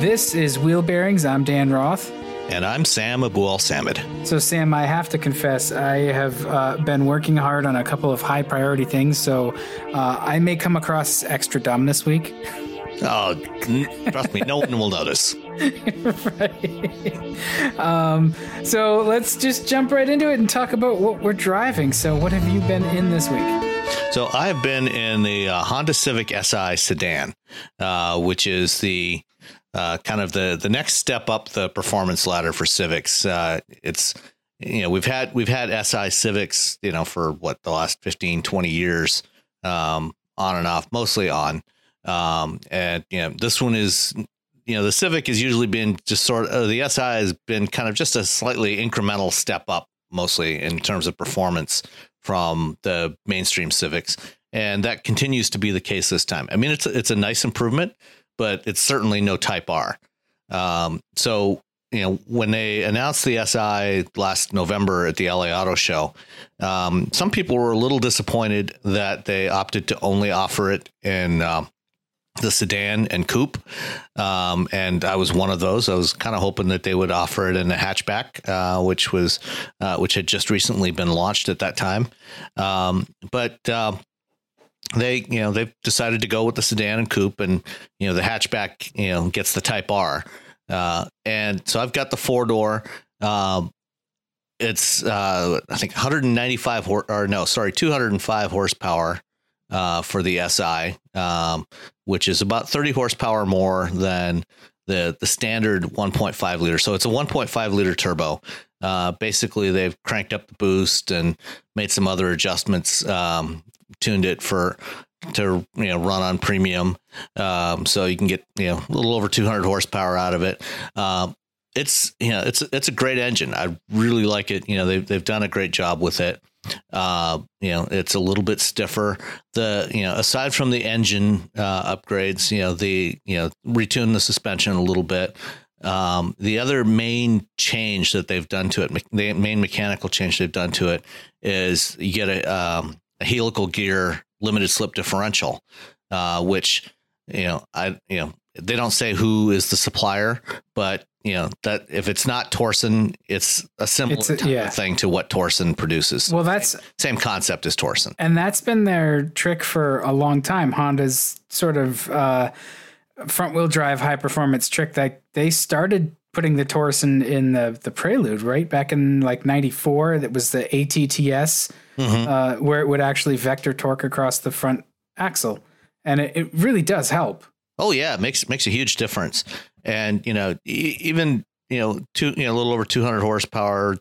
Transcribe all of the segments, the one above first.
This is Wheel Bearings. I'm Dan Roth. And I'm Sam Abuelsamid. So, Sam, I have to confess, I have uh, been working hard on a couple of high priority things, so uh, I may come across extra dumb this week. Oh, trust me, no one will notice. right. Um, so let's just jump right into it and talk about what we're driving. So, what have you been in this week? So I've been in the uh, Honda Civic Si sedan, uh, which is the uh, kind of the the next step up the performance ladder for Civics. Uh, it's you know we've had we've had Si Civics you know for what the last 15 20 years um, on and off mostly on um, and you know this one is you know the Civic has usually been just sort of the Si has been kind of just a slightly incremental step up mostly in terms of performance from the mainstream Civics, and that continues to be the case this time. I mean, it's it's a nice improvement, but it's certainly no Type R. Um, so you know when they announced the SI last November at the LA Auto Show, um, some people were a little disappointed that they opted to only offer it in. Uh, the sedan and coupe. Um, and I was one of those. I was kind of hoping that they would offer it in a hatchback, uh, which was, uh, which had just recently been launched at that time. Um, but, uh, they, you know, they've decided to go with the sedan and coupe and, you know, the hatchback, you know, gets the type R. Uh, and so I've got the four door, um, it's uh, I think 195 hor- or no, sorry, 205 horsepower uh, for the SI, um, which is about 30 horsepower more than the the standard 1.5 liter. So it's a 1.5 liter turbo. Uh, basically, they've cranked up the boost and made some other adjustments, um, tuned it for to you know run on premium, um, so you can get you know a little over 200 horsepower out of it. Um, it's you know it's it's a great engine. I really like it. You know they've they've done a great job with it. Uh, you know, it's a little bit stiffer. The you know, aside from the engine uh, upgrades, you know, the you know, retune the suspension a little bit. Um, the other main change that they've done to it, the main mechanical change they've done to it, is you get a, um, a helical gear limited slip differential, uh, which you know, I you know, they don't say who is the supplier, but you know that if it's not Torsen, it's a similar it's a, yeah. thing to what Torsen produces. Well, that's same, same concept as Torsen, and that's been their trick for a long time. Honda's sort of uh, front wheel drive high performance trick that they started putting the Torsen in the the Prelude right back in like '94. That was the ATTS, mm-hmm. uh, where it would actually vector torque across the front axle, and it, it really does help. Oh yeah, it makes makes a huge difference. And you know, even you know, two you know, a little over 200 horsepower,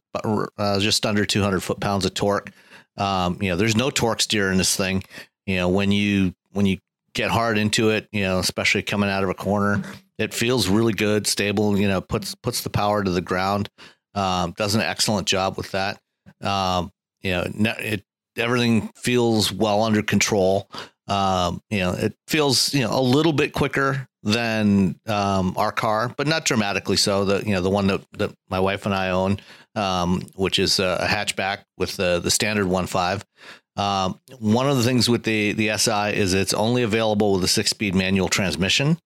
uh, just under 200 foot pounds of torque. Um, you know, there's no torque steer in this thing. You know, when you when you get hard into it, you know, especially coming out of a corner, it feels really good, stable. You know, puts puts the power to the ground. Um, does an excellent job with that. Um, you know, it everything feels well under control. Um, you know, it feels you know a little bit quicker than um, our car, but not dramatically so. The you know the one that, that my wife and I own, um, which is a, hatchback with the the standard 1.5. Um, one of the things with the the SI is it's only available with a six speed manual transmission,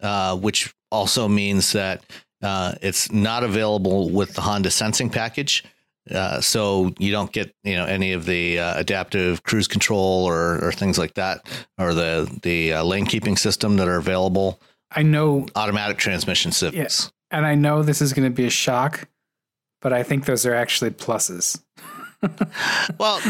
uh, which also means that uh, it's not available with the Honda Sensing package. Uh, so you don't get you know any of the uh, adaptive cruise control or, or things like that, or the the uh, lane keeping system that are available. I know automatic transmission Civics. Yeah, and I know this is going to be a shock, but I think those are actually pluses. well,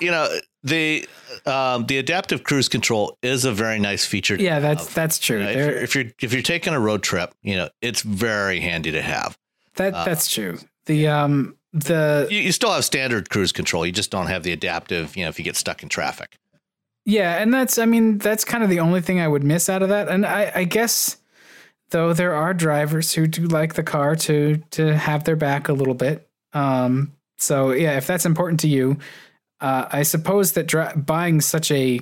you know the um, the adaptive cruise control is a very nice feature. Yeah, that's have. that's true. You know, if, you're, if, you're, if you're taking a road trip, you know it's very handy to have. That uh, that's true. The um the you, you still have standard cruise control. You just don't have the adaptive. You know, if you get stuck in traffic. Yeah, and that's I mean that's kind of the only thing I would miss out of that. And I, I guess though there are drivers who do like the car to to have their back a little bit. Um, so yeah, if that's important to you, uh, I suppose that dri- buying such a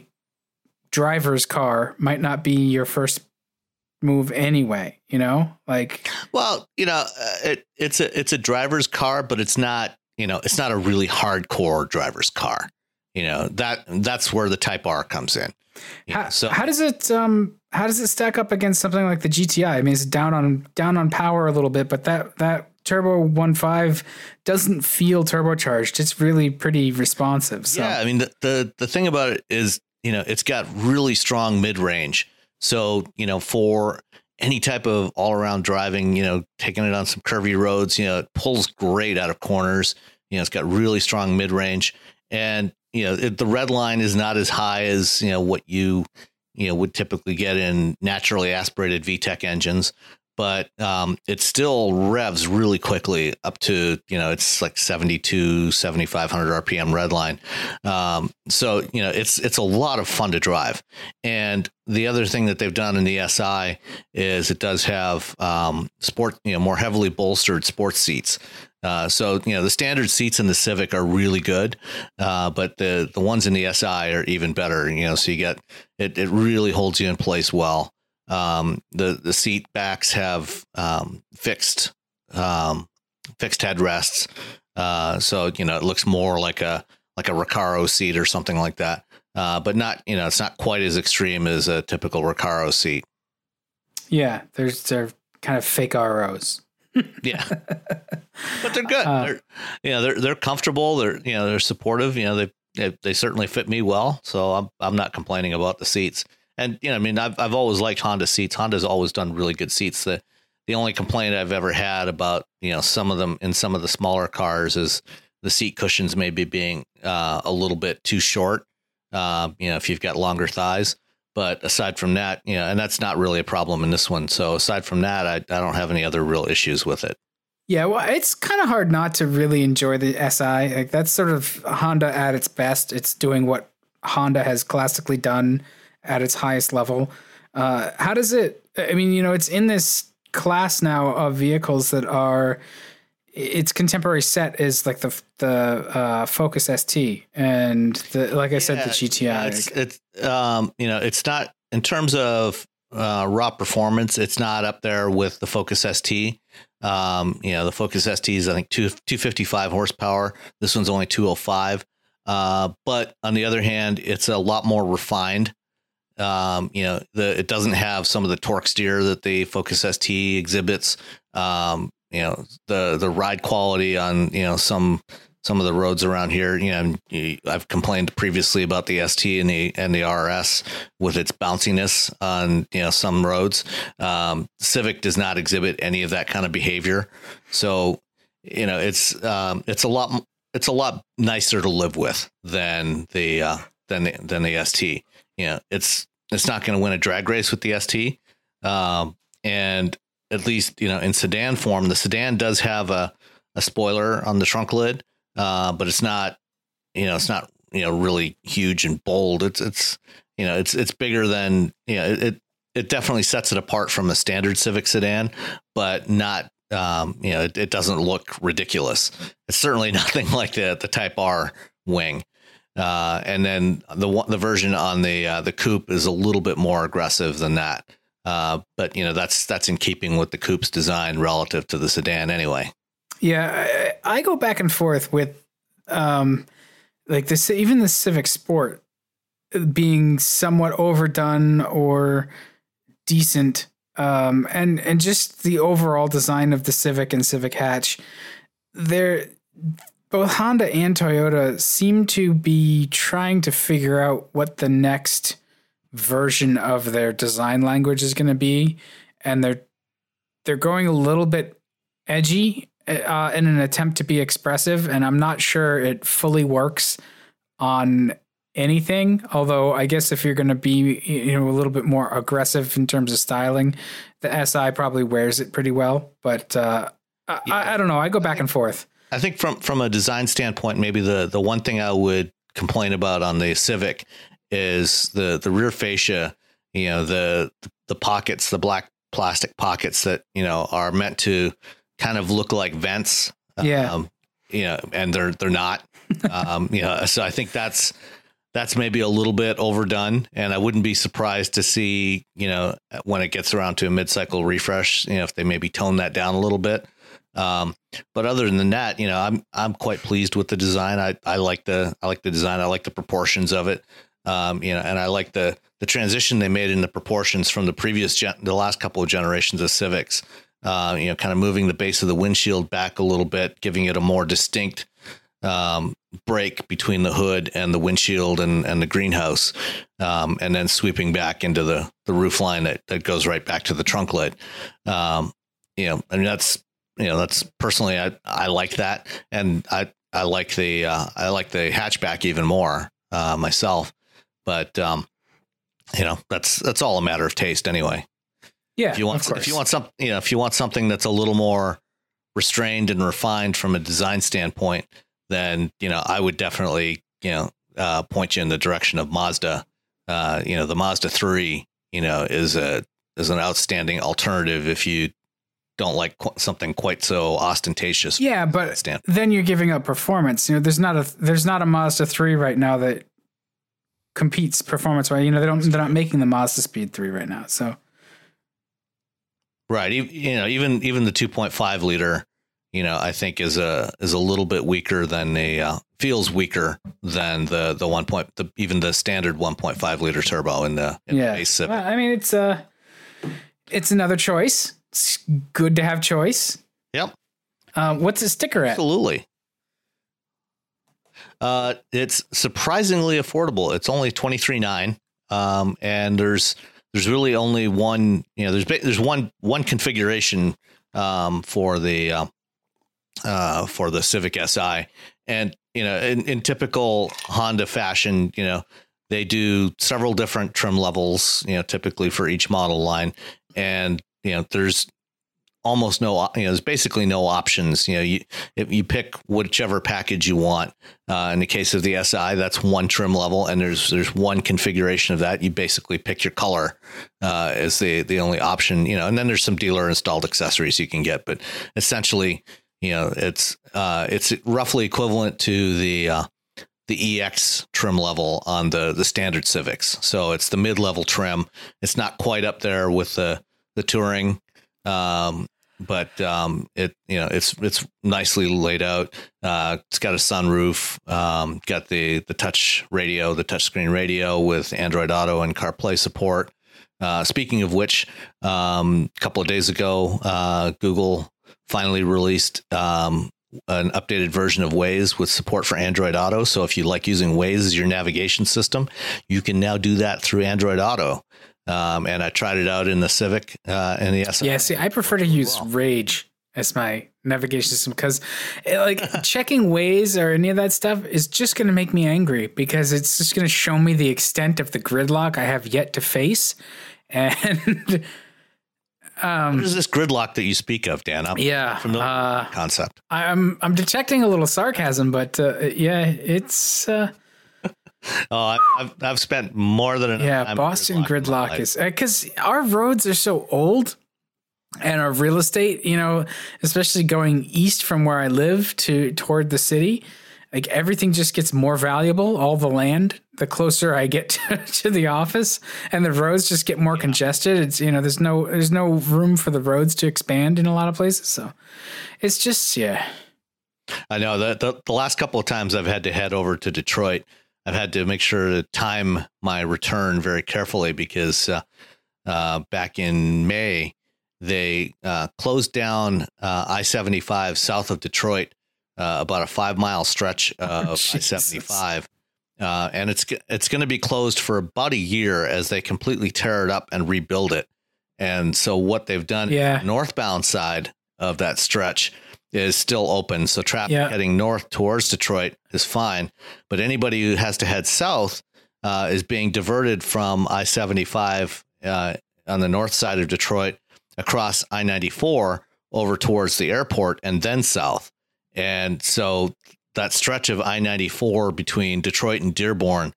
driver's car might not be your first move anyway you know? Like well you know uh, it, it's a it's a driver's car but it's not you know it's not a really hardcore driver's car. You know that that's where the type r comes in. How, know, so how does it um how does it stack up against something like the gti i? Mean it's down on down on power a little bit but that that turbo 1.5 doesn't feel turbocharged. It's really pretty responsive so. yeah i mean the, the the thing about it is you know it's got really strong mid-range so, you know, for any type of all around driving, you know, taking it on some curvy roads, you know, it pulls great out of corners. You know, it's got really strong mid range. And, you know, it, the red line is not as high as, you know, what you, you know, would typically get in naturally aspirated VTEC engines but um, it still revs really quickly up to you know it's like 72 7500 rpm redline um, so you know it's it's a lot of fun to drive and the other thing that they've done in the si is it does have um, sport you know more heavily bolstered sports seats uh, so you know the standard seats in the Civic are really good, uh, but the the ones in the SI are even better. You know, so you get it. It really holds you in place well. Um, the the seat backs have um, fixed um, fixed headrests, uh, so you know it looks more like a like a Recaro seat or something like that. Uh, but not you know it's not quite as extreme as a typical Recaro seat. Yeah, there's they're kind of fake ROs. yeah, but they're good. Uh, they're, you know, they're they're comfortable. They're you know they're supportive. You know they they, they certainly fit me well, so I'm I'm not complaining about the seats. And you know, I mean, I've I've always liked Honda seats. Honda's always done really good seats. The the only complaint I've ever had about you know some of them in some of the smaller cars is the seat cushions maybe being uh, a little bit too short. Uh, you know, if you've got longer thighs. But aside from that, you know, and that's not really a problem in this one. So aside from that, I, I don't have any other real issues with it. Yeah, well, it's kind of hard not to really enjoy the SI. Like that's sort of Honda at its best. It's doing what Honda has classically done at its highest level. Uh, how does it? I mean, you know, it's in this class now of vehicles that are its contemporary set is like the the uh, Focus ST and the like I said the GTI. Yeah, it's, it's um you know it's not in terms of uh, raw performance. It's not up there with the Focus ST. Um, you know the Focus ST is I think two two fifty five horsepower. This one's only two hundred five. Uh, but on the other hand, it's a lot more refined. Um, you know, the it doesn't have some of the torque steer that the Focus ST exhibits. Um, you know, the the ride quality on you know some some of the roads around here. You know, I've complained previously about the ST and the and the RS with its bounciness on you know some roads. Um, Civic does not exhibit any of that kind of behavior, so you know it's um, it's a lot it's a lot nicer to live with than the uh, than the, than the ST. You know, it's it's not going to win a drag race with the ST. Um, and at least, you know, in sedan form, the sedan does have a, a spoiler on the trunk lid, uh, but it's not, you know, it's not, you know, really huge and bold. It's, it's, you know, it's, it's bigger than, you know, it, it definitely sets it apart from a standard Civic sedan, but not, um, you know, it, it doesn't look ridiculous. It's certainly nothing like the, the Type R wing. Uh, and then the the version on the uh, the coupe is a little bit more aggressive than that. Uh, but you know that's that's in keeping with the coupe's design relative to the sedan anyway. Yeah, I, I go back and forth with um like this even the Civic Sport being somewhat overdone or decent um and and just the overall design of the Civic and Civic hatch they're both Honda and Toyota seem to be trying to figure out what the next version of their design language is going to be and they're they're going a little bit edgy uh, in an attempt to be expressive and I'm not sure it fully works on anything although I guess if you're going to be you know a little bit more aggressive in terms of styling the SI probably wears it pretty well but uh, I, I, I don't know I go back and forth I think from from a design standpoint, maybe the the one thing I would complain about on the Civic is the the rear fascia. You know the the pockets, the black plastic pockets that you know are meant to kind of look like vents. Yeah. Um, you know, and they're they're not. um, you know, so I think that's that's maybe a little bit overdone, and I wouldn't be surprised to see you know when it gets around to a mid cycle refresh, you know, if they maybe tone that down a little bit. Um, but other than that, you know, I'm I'm quite pleased with the design. I, I like the I like the design. I like the proportions of it. Um, you know, and I like the the transition they made in the proportions from the previous gen, the last couple of generations of Civics. Uh, you know, kind of moving the base of the windshield back a little bit, giving it a more distinct um, break between the hood and the windshield and, and the greenhouse, um, and then sweeping back into the the roof line that, that goes right back to the trunk lid. Um, you know, I mean that's you know that's personally I I like that, and I I like the uh, I like the hatchback even more uh, myself, but um, you know that's that's all a matter of taste anyway. yeah If you want of course. if you want some you know if you want something that's a little more restrained and refined from a design standpoint, then you know I would definitely you know uh, point you in the direction of Mazda. Uh, you know the Mazda three you know is a is an outstanding alternative if you don't like qu- something quite so ostentatious. yeah but stand. then you're giving up performance. You know, there's not a there's not a Mazda three right now that competes performance wise. You know, they don't they're not making the Mazdaspeed three right now. So Right. You, know, even even the 2.5 liter, you know, I think is a is a little bit weaker than the uh, feels weaker than the the one point the even the standard 1.5 liter turbo in the in yeah, the. Well, I mean it's uh it's another choice. It's good to have choice. Yep. Uh, what's the sticker at? Absolutely. Uh, it's surprisingly affordable. It's only twenty three nine, um, and there's there's really only one. You know, there's there's one one configuration um, for the uh, uh, for the Civic Si, and you know, in, in typical Honda fashion, you know, they do several different trim levels. You know, typically for each model line, and you know, there's almost no you know there's basically no options you know you if you pick whichever package you want uh, in the case of the si that's one trim level and there's there's one configuration of that you basically pick your color uh, as the the only option you know and then there's some dealer installed accessories you can get but essentially you know it's uh, it's roughly equivalent to the uh, the EX trim level on the the standard Civics. So it's the mid level trim. It's not quite up there with the the touring, um, but um, it you know it's it's nicely laid out. Uh, it's got a sunroof. Um, got the the touch radio, the touchscreen radio with Android Auto and CarPlay support. Uh, speaking of which, um, a couple of days ago, uh, Google finally released um, an updated version of Waze with support for Android Auto. So if you like using Waze as your navigation system, you can now do that through Android Auto. Um, and I tried it out in the Civic uh, and the SI. Yeah, see, I prefer to use Rage as my navigation system because, like, checking Waze or any of that stuff is just going to make me angry because it's just going to show me the extent of the gridlock I have yet to face, and Um, What is this gridlock that you speak of, Dan? I'm yeah, familiar uh, with the concept. I'm I'm detecting a little sarcasm, but uh, yeah, it's uh, Oh, I've, I've spent more than enough yeah, Boston my gridlock is eh, because our roads are so old. And our real estate, you know, especially going east from where I live to toward the city, like everything just gets more valuable. All the land, the closer I get to, to the office, and the roads just get more yeah. congested. It's you know there's no there's no room for the roads to expand in a lot of places. So it's just yeah. I know that the, the last couple of times I've had to head over to Detroit, I've had to make sure to time my return very carefully because uh, uh, back in May they uh, closed down uh, I seventy five south of Detroit, uh, about a five mile stretch oh, of I seventy five. Uh, and it's it's going to be closed for about a year as they completely tear it up and rebuild it. And so what they've done, yeah. northbound side of that stretch, is still open. So traffic yeah. heading north towards Detroit is fine, but anybody who has to head south uh, is being diverted from I seventy five uh, on the north side of Detroit across I ninety four over towards the airport and then south. And so that stretch of I ninety four between Detroit and Dearborn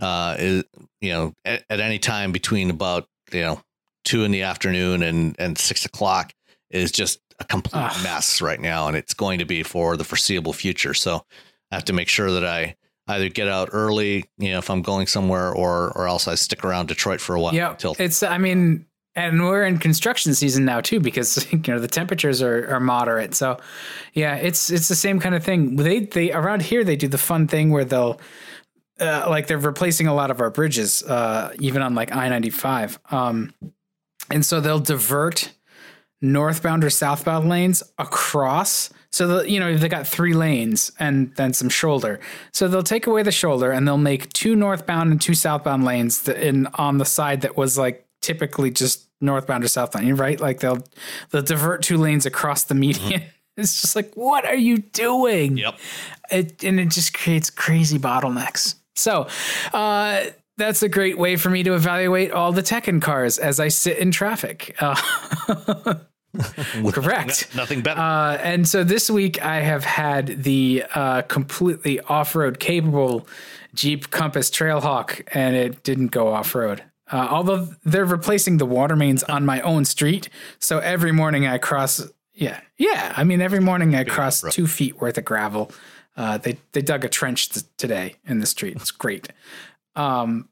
uh, is you know at, at any time between about you know two in the afternoon and and six o'clock is just a complete Ugh. mess right now, and it's going to be for the foreseeable future. So I have to make sure that I either get out early, you know, if I'm going somewhere, or or else I stick around Detroit for a while. Yeah, until- it's. I mean, and we're in construction season now too because you know the temperatures are, are moderate. So yeah, it's it's the same kind of thing. They they around here they do the fun thing where they'll. Uh, like they're replacing a lot of our bridges, uh, even on like I ninety five, um, and so they'll divert northbound or southbound lanes across. So the, you know they got three lanes and then some shoulder. So they'll take away the shoulder and they'll make two northbound and two southbound lanes in on the side that was like typically just northbound or southbound. Right? Like they'll they'll divert two lanes across the median. Mm-hmm. It's just like what are you doing? Yep. It, and it just creates crazy bottlenecks. So. uh that's a great way for me to evaluate all the Tekken cars as I sit in traffic. Uh, correct. nothing better. Uh, and so this week I have had the uh, completely off road capable Jeep Compass Trailhawk, and it didn't go off road. Uh, although they're replacing the water mains on my own street, so every morning I cross. Yeah, yeah. I mean, every morning I cross two feet worth of gravel. Uh, they they dug a trench th- today in the street. It's great. Um,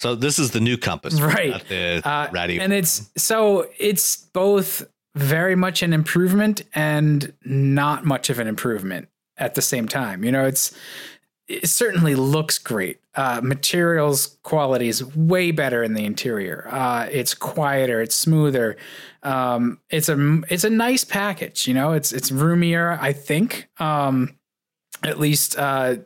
so this is the new compass, right? the uh, ratty, and it's so it's both very much an improvement and not much of an improvement at the same time. You know, it's it certainly looks great. Uh, materials quality is way better in the interior. Uh, it's quieter, it's smoother. Um, it's a it's a nice package. You know, it's it's roomier. I think, um, at least uh,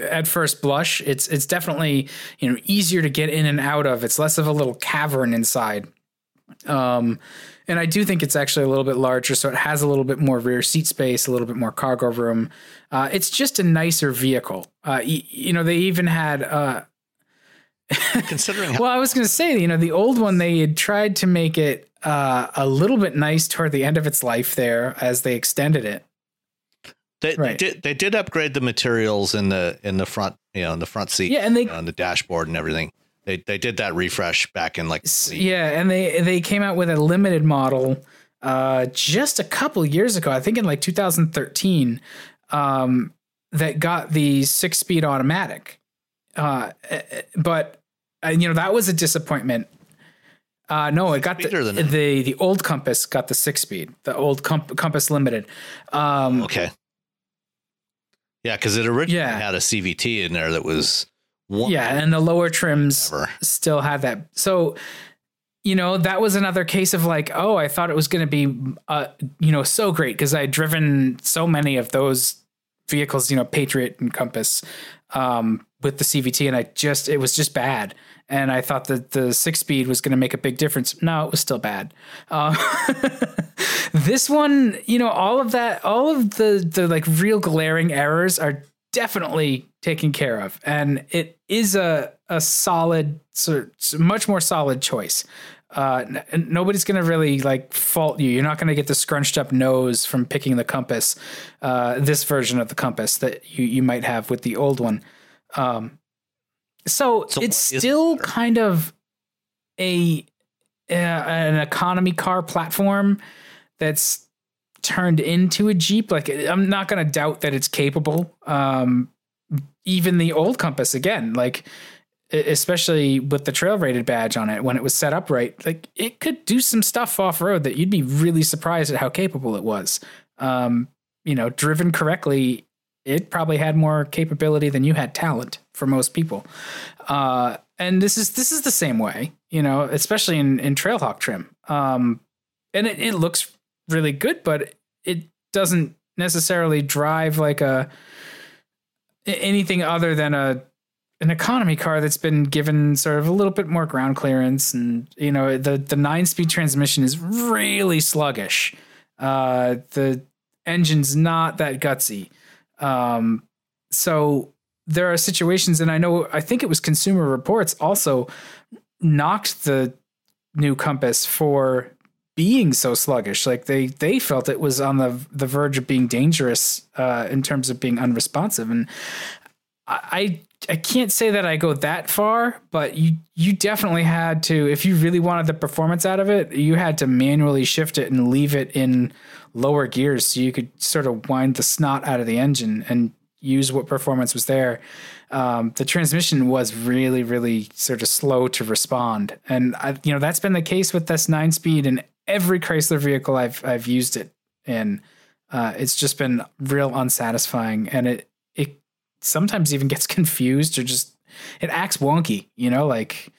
at first blush. It's it's definitely you know easier to get in and out of. It's less of a little cavern inside. Um, and I do think it's actually a little bit larger, so it has a little bit more rear seat space, a little bit more cargo room. Uh, it's just a nicer vehicle. Uh, y- you know, they even had. Uh, Considering, well, I was going to say, you know, the old one they had tried to make it uh, a little bit nice toward the end of its life there as they extended it. They, right. they, did they did upgrade the materials in the in the front you know in the front seat yeah and they on the dashboard and everything they they did that refresh back in like yeah and they they came out with a limited model uh just a couple years ago I think in like 2013 um that got the six speed automatic uh but uh, you know that was a disappointment uh, no, it got the, the the old Compass got the six speed, the old Compass Limited. Um, okay. Yeah, because it originally yeah. had a CVT in there that was one yeah, and the lower trims ever. still had that. So you know that was another case of like, oh, I thought it was going to be, uh, you know, so great because I had driven so many of those vehicles, you know, Patriot and Compass, um, with the CVT, and I just it was just bad and I thought that the six speed was going to make a big difference. No, it was still bad. Uh, this one, you know, all of that, all of the the like real glaring errors are definitely taken care of, and it is a a solid, so much more solid choice. Uh, n- nobody's gonna really like fault you. You're not gonna get the scrunched up nose from picking the compass, uh, this version of the compass that you you might have with the old one. Um, so, so it's still kind of a uh, an economy car platform that's turned into a Jeep. Like I'm not going to doubt that it's capable. Um, even the old Compass again, like especially with the trail rated badge on it when it was set up right, like it could do some stuff off road that you'd be really surprised at how capable it was. Um, you know, driven correctly, it probably had more capability than you had talent for most people. Uh, and this is this is the same way, you know, especially in in Trailhawk trim. Um, and it, it looks really good, but it doesn't necessarily drive like a anything other than a an economy car that's been given sort of a little bit more ground clearance and you know the the 9 speed transmission is really sluggish uh the engine's not that gutsy um so there are situations and I know I think it was consumer reports also knocked the new compass for being so sluggish. Like they they felt it was on the the verge of being dangerous uh, in terms of being unresponsive. And I I can't say that I go that far, but you you definitely had to if you really wanted the performance out of it, you had to manually shift it and leave it in lower gears so you could sort of wind the snot out of the engine and use what performance was there. Um, the transmission was really, really sort of slow to respond, and I, you know that's been the case with this nine speed in every Chrysler vehicle I've I've used it in. Uh, it's just been real unsatisfying, and it it sometimes even gets confused or just it acts wonky. You know, like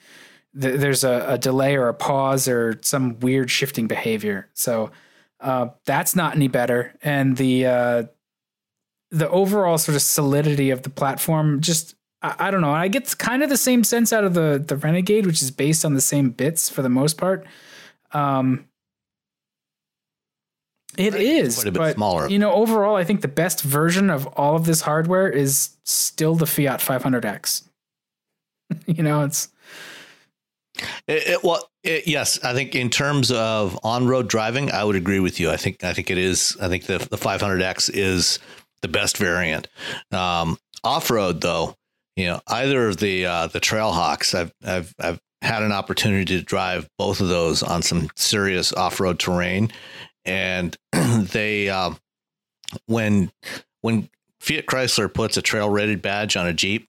th- there's a, a, delay or a pause or some weird shifting behavior. So uh, that's not any better, and the uh, the overall sort of solidity of the platform just I, I don't know. I get kind of the same sense out of the the Renegade, which is based on the same bits for the most part. Um, it right. is, but smaller. You know, overall, I think the best version of all of this hardware is still the Fiat 500X. you know, it's it, it, well, it, yes, I think in terms of on-road driving, I would agree with you. I think I think it is. I think the the 500X is the best variant. Um, off-road, though, you know, either of the uh, the Trailhawks, I've I've I've had an opportunity to drive both of those on some serious off-road terrain, and they uh, when when Fiat Chrysler puts a trail rated badge on a Jeep,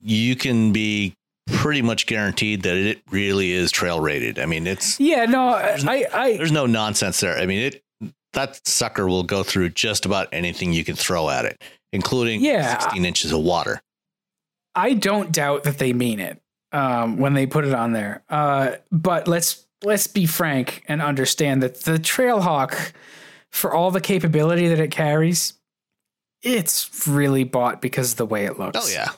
you can be pretty much guaranteed that it really is trail rated. I mean, it's yeah, no, I, I, there's no nonsense there. I mean, it that sucker will go through just about anything you can throw at it, including yeah, 16 inches of water. I don't doubt that they mean it um, when they put it on there. Uh, but let's let's be frank and understand that the Trailhawk, for all the capability that it carries, it's really bought because of the way it looks. Oh yeah,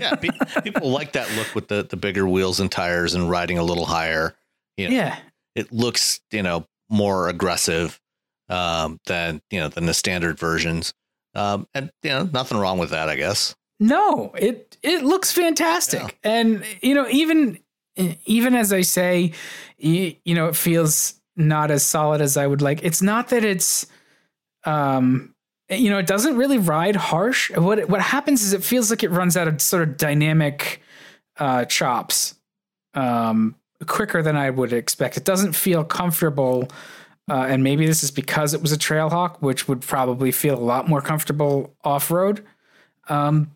yeah. people like that look with the the bigger wheels and tires and riding a little higher. You know, yeah, it looks you know more aggressive um, than you know than the standard versions. Um, and you know nothing wrong with that, I guess. No, it it looks fantastic, yeah. and you know even even as I say, you, you know, it feels not as solid as I would like. It's not that it's, um, you know, it doesn't really ride harsh. What what happens is it feels like it runs out of sort of dynamic uh, chops um, quicker than I would expect. It doesn't feel comfortable. Uh, and maybe this is because it was a Trailhawk, which would probably feel a lot more comfortable off road. Um,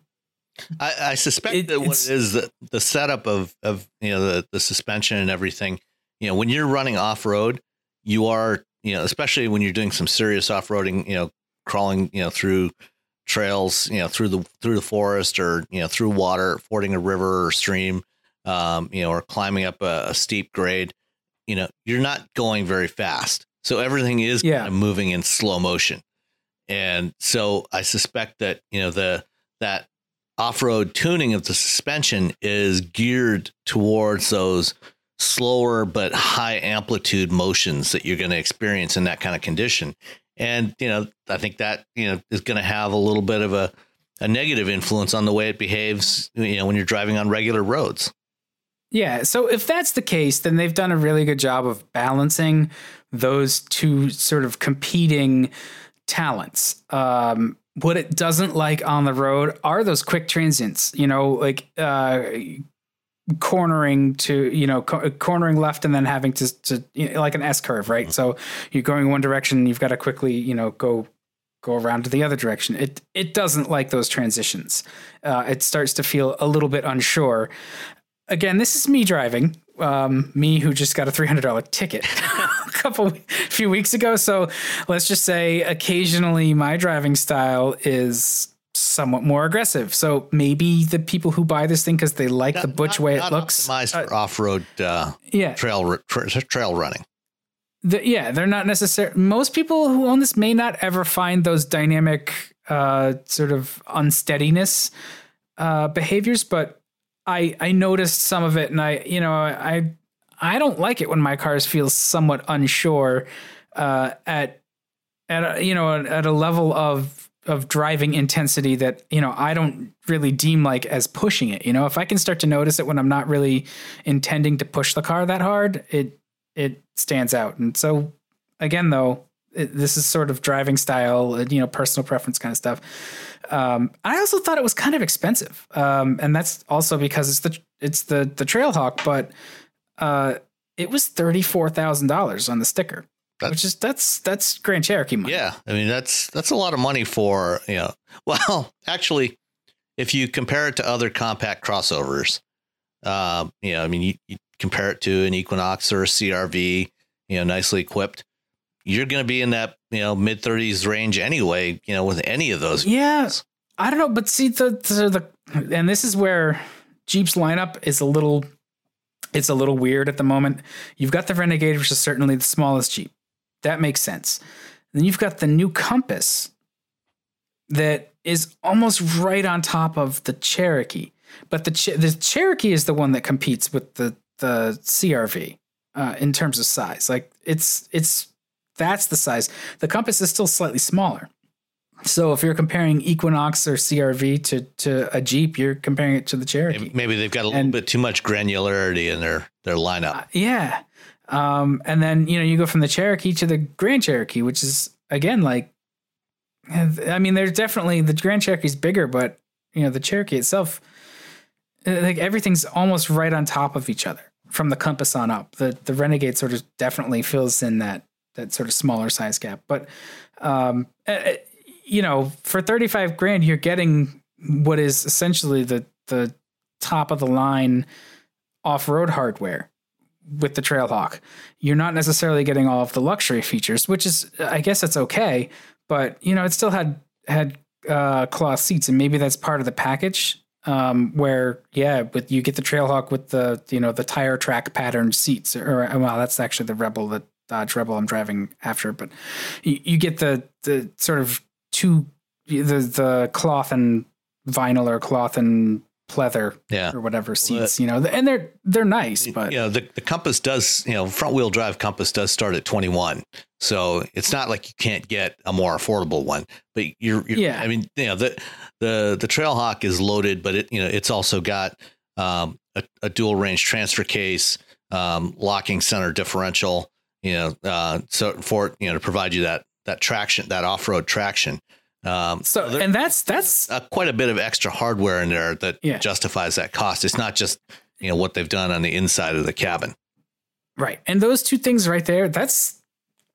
I, I suspect it, that what it is the, the setup of of you know the the suspension and everything. You know, when you're running off road, you are you know especially when you're doing some serious off roading. You know, crawling you know through trails, you know through the through the forest or you know through water, fording a river or stream, um, you know, or climbing up a, a steep grade. You know, you're not going very fast, so everything is yeah. kind of moving in slow motion. And so I suspect that you know the that off-road tuning of the suspension is geared towards those slower but high amplitude motions that you're going to experience in that kind of condition. And you know, I think that you know is going to have a little bit of a a negative influence on the way it behaves, you know, when you're driving on regular roads. Yeah, so if that's the case, then they've done a really good job of balancing those two sort of competing talents. Um, what it doesn't like on the road are those quick transients. You know, like uh, cornering to you know co- cornering left and then having to, to you know, like an S curve, right? So you're going one direction, you've got to quickly you know go go around to the other direction. It it doesn't like those transitions. Uh, it starts to feel a little bit unsure. Again, this is me driving. Um, me who just got a three hundred dollar ticket a couple few weeks ago. So let's just say occasionally my driving style is somewhat more aggressive. So maybe the people who buy this thing because they like Not- the butch not- way it not looks. optimized for off-road uh, Yeah, trail tra- trail running. the, yeah, they're not necessarily. Most people who own this may not ever find those dynamic, uh, sort of unsteadiness uh, behaviors, but I I noticed some of it, and I you know I I don't like it when my cars feel somewhat unsure uh, at at a, you know at a level of of driving intensity that you know I don't really deem like as pushing it. You know, if I can start to notice it when I'm not really intending to push the car that hard, it it stands out. And so again, though, it, this is sort of driving style, uh, you know, personal preference kind of stuff. Um, I also thought it was kind of expensive, um, and that's also because it's the it's the the Trailhawk, but uh, it was thirty four thousand dollars on the sticker, That's- which is that's that's Grand Cherokee money. Yeah, I mean that's that's a lot of money for you know. Well, actually, if you compare it to other compact crossovers, um, you know, I mean, you, you compare it to an Equinox or a CRV, you know, nicely equipped, you're going to be in that you know mid 30s range anyway. You know, with any of those. Yeah, I don't know, but see the, the the and this is where Jeep's lineup is a little it's a little weird at the moment. You've got the Renegade, which is certainly the smallest Jeep. That makes sense. Then you've got the new Compass that is almost right on top of the Cherokee. But the Ch- the Cherokee is the one that competes with the the CRV uh, in terms of size. Like it's it's that's the size. The Compass is still slightly smaller. So if you're comparing Equinox or CRV to to a Jeep, you're comparing it to the Cherokee. Maybe, they've got a little And- bit too much granularity in their their lineup. Yeah. Um, and then, you know, you go from the Cherokee to the Grand Cherokee, which is again like I mean, there's definitely the Grand Cherokee's bigger, but you know, the Cherokee itself uh, like everything's almost right on top of each other from the compass on up. The the Renegade sort of definitely fills in that that sort of smaller size gap. But um uh, uh, you know, for 35 grand you're getting what is essentially the the top of the line off-road hardware with the Trailhawk. You're not necessarily getting all of the luxury features, which is I guess it's okay, but you know, it still had had uh cloth seats and maybe that's part of the package um where yeah, with you get the Trailhawk with the you know, the tire track patterned seats or well, that's actually the Rebel the Dodge Rebel I'm driving after, but you, you get the the sort of two the the cloth and vinyl or cloth and pleather Yeah. or whatever seats, you know, and they're they're nice, but you know the, the compass does you know front wheel drive compass does start at 21 so it's not like you can't get a more affordable one but you're, you're Yeah. i mean you know the the the trailhawk is loaded but it you know it's also got um a, a dual range transfer case um locking center differential you know uh so for you know to provide you that that traction that off-road traction um so and that's that's uh, quite a bit of extra hardware in there that Yeah. justifies that cost. It's not just you know what they've done on the inside of the cabin. right. And those two things right there, that's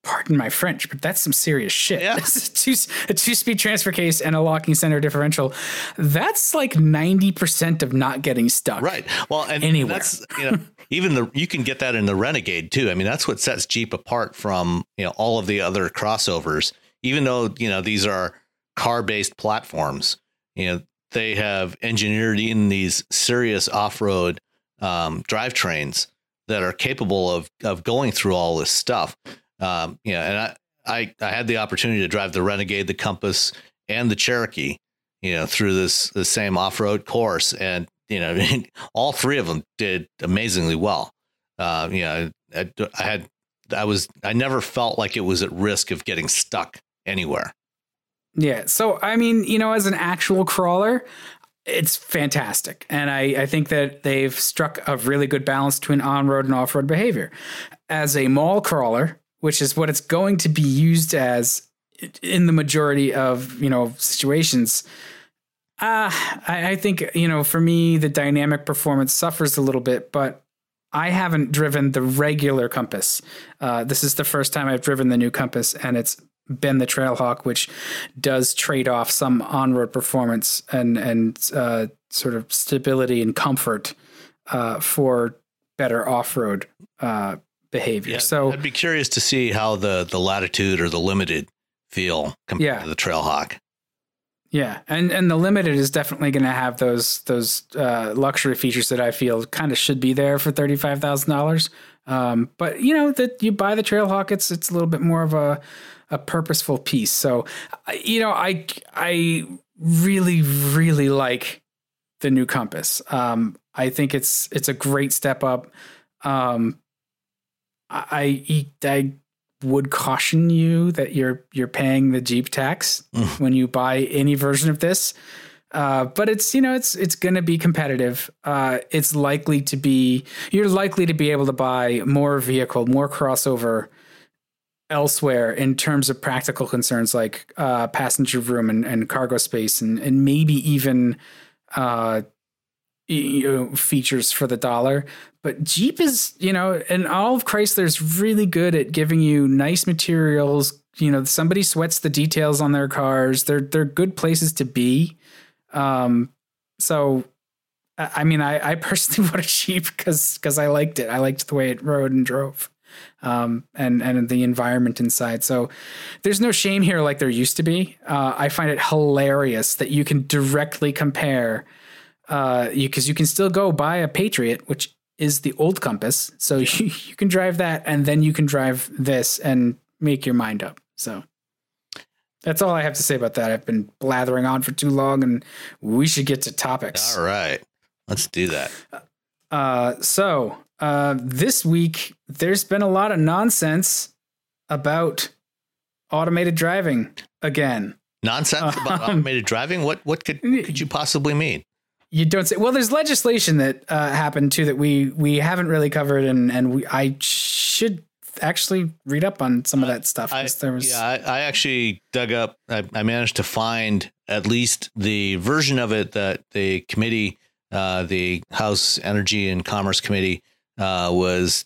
pardon my French, but that's some serious shit. Yeah. This is two, a two-speed transfer case and a locking center differential. That's like 90% of not getting stuck. Right. Well, and Anywhere. that's you know even the you can get that in the Renegade too. I mean, that's what sets Jeep apart from you know all of the other crossovers. Even though you know these are car-based platforms, you know they have engineered in these serious off-road um, drivetrains that are capable of of going through all this stuff. Um, you know, and I, I I had the opportunity to drive the Renegade, the Compass, and the Cherokee. You know, through this the same off-road course, and you know, all three of them did amazingly well. Uh, you know, I, I had I was I never felt like it was at risk of getting stuck anywhere. Yeah. So, I mean, you know, as an actual crawler, it's fantastic. And I, I think that they've struck a really good balance between on road and off road behavior. As a mall crawler, which is what it's going to be used as in the majority of, you know, situations, Uh, I, I think, you know, for me, the dynamic performance suffers a little bit, but I haven't driven the regular Compass. Uh, this is the first time I've driven the new Compass, and it's been the Trailhawk, which does trade off some on-road performance and and uh, sort of stability and comfort uh, for better off-road uh, behavior. Yeah, so I'd be curious to see how the the Latitude or the Limited feel compared Yeah. to the Trailhawk. Yeah, and and the limited is definitely going to have those those uh, luxury features that I feel kind of should be there for thirty five thousand dollars. Um, but you know that you buy the Trailhawk, it's it's a little bit more of a a purposeful piece. So you know, I I really really like the new Compass. Um, I think it's it's a great step up. Um, I I, I would caution you that you're you're paying the Jeep tax Mm. when you buy any version of this. Uh, but it's you know it's it's going to be competitive. Uh, it's likely to be you're likely to be able to buy more vehicle, more crossover elsewhere in terms of practical concerns like uh, passenger room and, and cargo space and and maybe even uh, you know, features for the dollar. But Jeep is, you know, and all of Chrysler's really good at giving you nice materials. You know, somebody sweats the details on their cars. They're they're good places to be. Um, so, I mean, I, I personally bought a Jeep because because I liked it. I liked the way it rode and drove, um, and and the environment inside. So, there's no shame here like there used to be. Uh, I find it hilarious that you can directly compare uh you because you can still go buy a patriot which is the old compass so you, you can drive that and then you can drive this and make your mind up so that's all i have to say about that i've been blathering on for too long and we should get to topics All right, let's do that. uh so uh this week there's been a lot of nonsense about automated driving again Nonsense about Um, automated driving. What what could could you possibly mean? You don't say. Well, there's legislation that uh, happened too that we we haven't really covered, and and we I should actually read up on some of that stuff. I, there was yeah, I, I actually dug up. I, I managed to find at least the version of it that the committee, uh, the House Energy and Commerce Committee, uh, was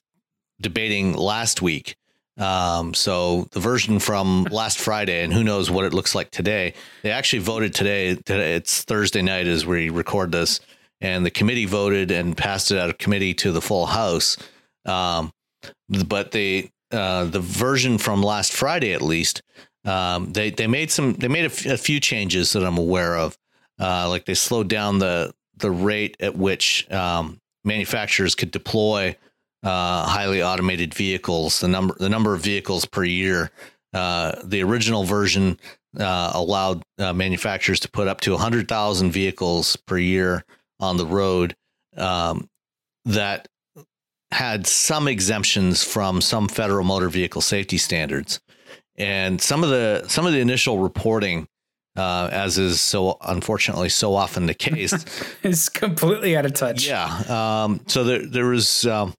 debating last week. Um, so the version from last Friday, and who knows what it looks like today. They actually voted today. Today it's Thursday night as we record this, and the committee voted and passed it out of committee to the full House. Um, but the uh, the version from last Friday, at least, um, they they made some they made a, f- a few changes that I'm aware of. Uh, like they slowed down the the rate at which um, manufacturers could deploy uh, highly automated vehicles. The number the number of vehicles per year. Uh, the original version uh, allowed uh, manufacturers to put up to 100,000 vehicles per year on the road. Um, that had some exemptions from some federal motor vehicle safety standards, and some of the some of the initial reporting, uh, as is so unfortunately so often the case, it's completely out of touch. yeah. Um, so there there was um,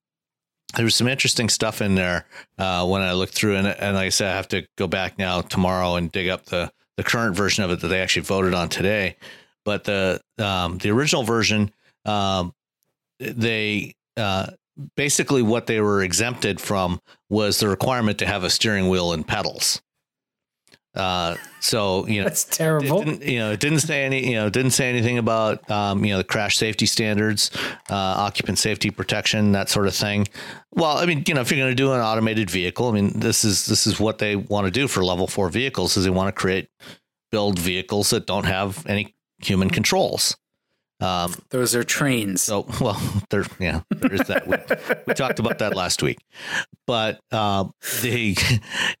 there was some interesting stuff in there uh, when I looked through, and, and like I said, I have to go back now tomorrow and dig up the the current version of it that they actually voted on today. But the um, the original version, um, they uh, basically what they were exempted from was the requirement to have a steering wheel and pedals. Uh, so you know That's it terrible. didn't, you know, it didn't say any, you know, it didn't say anything about, um, you know, the crash safety standards, uh, occupant safety protection, that sort of thing. Well, I mean, you know, if you're going to do an automated vehicle, I mean, this is this is what they want to do for level four vehicles, is they want to create, build vehicles that don't have any human controls. Um, Those are trains. so, well, there, yeah, there is that. We, we talked about that last week, but um, the,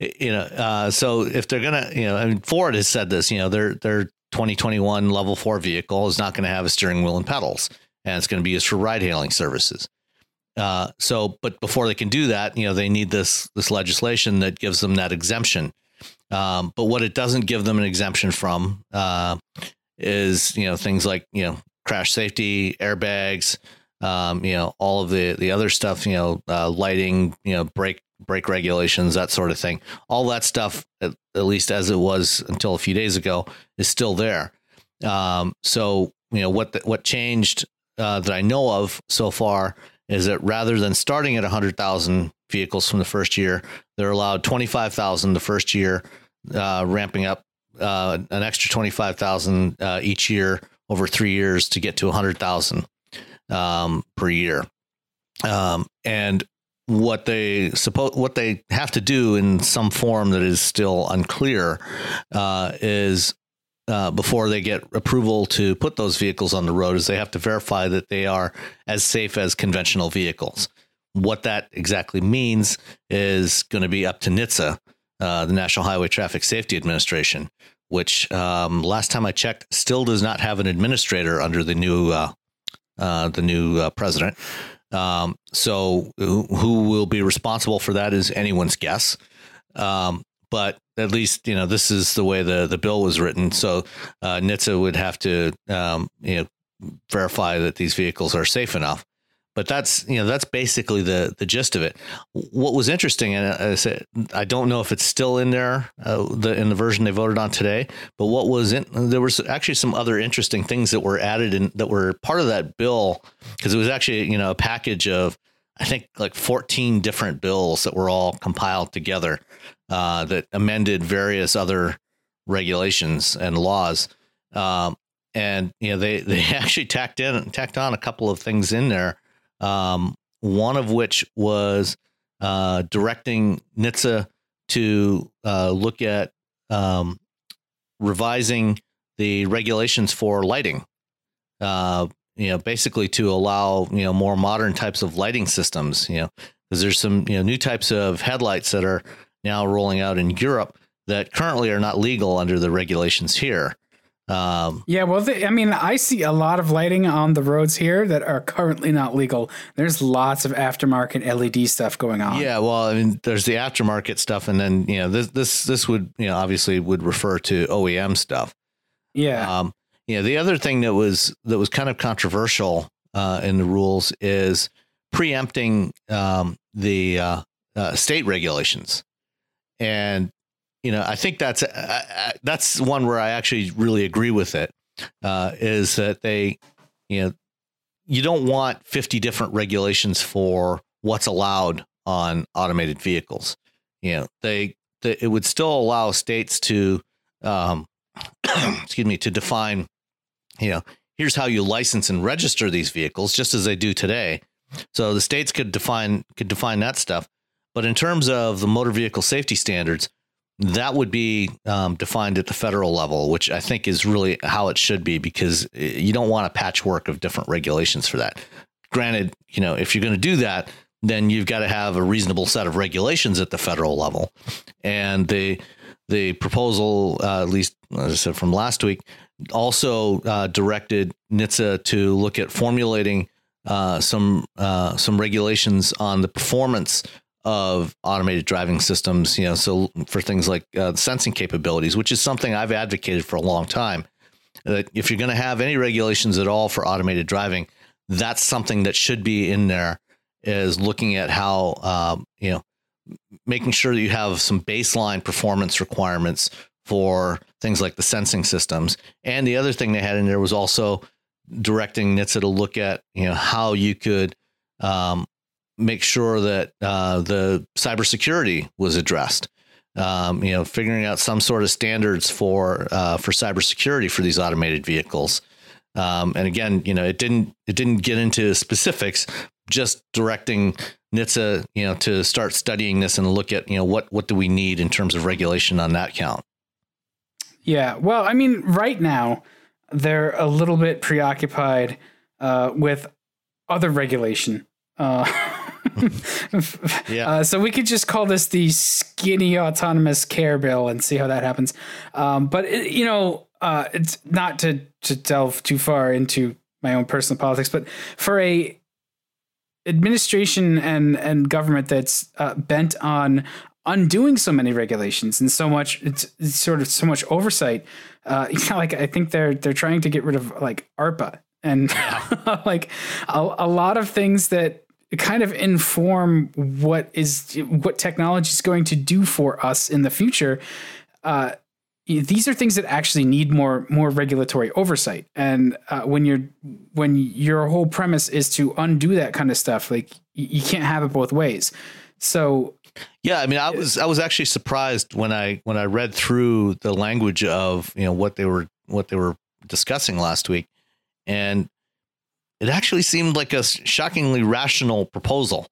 you know, uh, so if they're gonna, you know, I mean, Ford has said this, you know, their their 2021 level four vehicle is not going to have a steering wheel and pedals, and it's going to be used for ride hailing services. Uh, so, but before they can do that, you know, they need this this legislation that gives them that exemption. Um, but what it doesn't give them an exemption from uh, is, you know, things like you know crash safety, airbags, um, you know, all of the the other stuff, you know, uh, lighting, you know, brake brake regulations, that sort of thing. All that stuff, at, at least as it was until a few days ago, is still there. Um, so you know what the, what changed uh, that I know of so far is that rather than starting at 100,000 vehicles from the first year, they're allowed 25,000 the first year, uh, ramping up uh, an extra 25,000 uh, each year over three years to get to 100,000 um, per year. Um, and what they suppose what they have to do in some form that is still unclear uh, is uh, before they get approval to put those vehicles on the road is they have to verify that they are as safe as conventional vehicles. What that exactly means is going to be up to NHTSA, uh, the National Highway Traffic Safety Administration, which um, last time I checked still does not have an administrator under the new uh, uh the new uh, president. Um, so who, who, will be responsible for that is anyone's guess. Um, but at least you know this is the way the the bill was written. So uh, NHTSA would have to um, you know verify that these vehicles are safe enough. But that's you know that's basically the the gist of it. What was interesting, and I said I don't know if it's still in there uh, the in the version they voted on today. But what was in there was actually some other interesting things that were added in that were part of that bill because it was actually you know a package of I think like 14 different bills that were all compiled together uh, that amended various other regulations and laws. Um, and you know they they actually tacked in tacked on a couple of things in there. Um, one of which was uh, directing NHTSA to uh, look at um, revising the regulations for lighting. Uh, you know, basically to allow you know more modern types of lighting systems. You know, because there's some you know new types of headlights that are now rolling out in Europe that currently are not legal under the regulations here. Um, yeah, well, the, I mean, I see a lot of lighting on the roads here that are currently not legal. There's lots of aftermarket LED stuff going on. Yeah, well, I mean, there's the aftermarket stuff, and then you know, this this this would you know obviously would refer to OEM stuff. Yeah. Um, you know, the other thing that was that was kind of controversial uh, in the rules is preempting um, the uh, uh, state regulations and you know, I think that's uh, that's one where I actually really agree with it. Uh, is that they, you know, you don't want fifty different regulations for what's allowed on automated vehicles. You know, they, they it would still allow states to, um, excuse me, to define, you know, here's how you license and register these vehicles, just as they do today. So the states could define could define that stuff, but in terms of the motor vehicle safety standards, that would be um, defined at the federal level, which I think is really how it should be because you don't want a patchwork of different regulations for that. Granted, you know, if you're going to do that, then you've got to have a reasonable set of regulations at the federal level. And the the proposal, uh, at least as I said from last week, also uh, directed NHTSA to look at formulating uh, some uh, some regulations on the performance of automated driving systems, you know, so for things like uh, sensing capabilities, which is something I've advocated for a long time. That if you're going to have any regulations at all for automated driving, that's something that should be in there. Is looking at how um, you know making sure that you have some baseline performance requirements for things like the sensing systems. And the other thing they had in there was also directing NHTSA to look at you know how you could um, make sure that uh, the cybersecurity was addressed. Um, you know, figuring out some sort of standards for uh, for cybersecurity for these automated vehicles. Um, and again, you know, it didn't it didn't get into specifics. Just directing NHTSA, you know, to start studying this and look at you know what what do we need in terms of regulation on that count. Yeah, well, I mean, right now they're a little bit preoccupied uh, with other regulation. Uh, yeah. Uh, so we could just call this the skinny autonomous care bill and see how that happens. Um, but it, you know, uh, it's not to to delve too far into my own personal politics, but for a administration and and government that's uh, bent on undoing so many regulations and so much it's, it's sort of so much oversight uh you know like i think they're they're trying to get rid of like arpa and like a, a lot of things that kind of inform what is what technology is going to do for us in the future. Uh, these are things that actually need more more regulatory oversight. And uh, when you're when your whole premise is to undo that kind of stuff, like you can't have it both ways. So yeah, I mean, I was I was actually surprised when I when I read through the language of you know what they were what they were discussing last week, and it actually seemed like a shockingly rational proposal,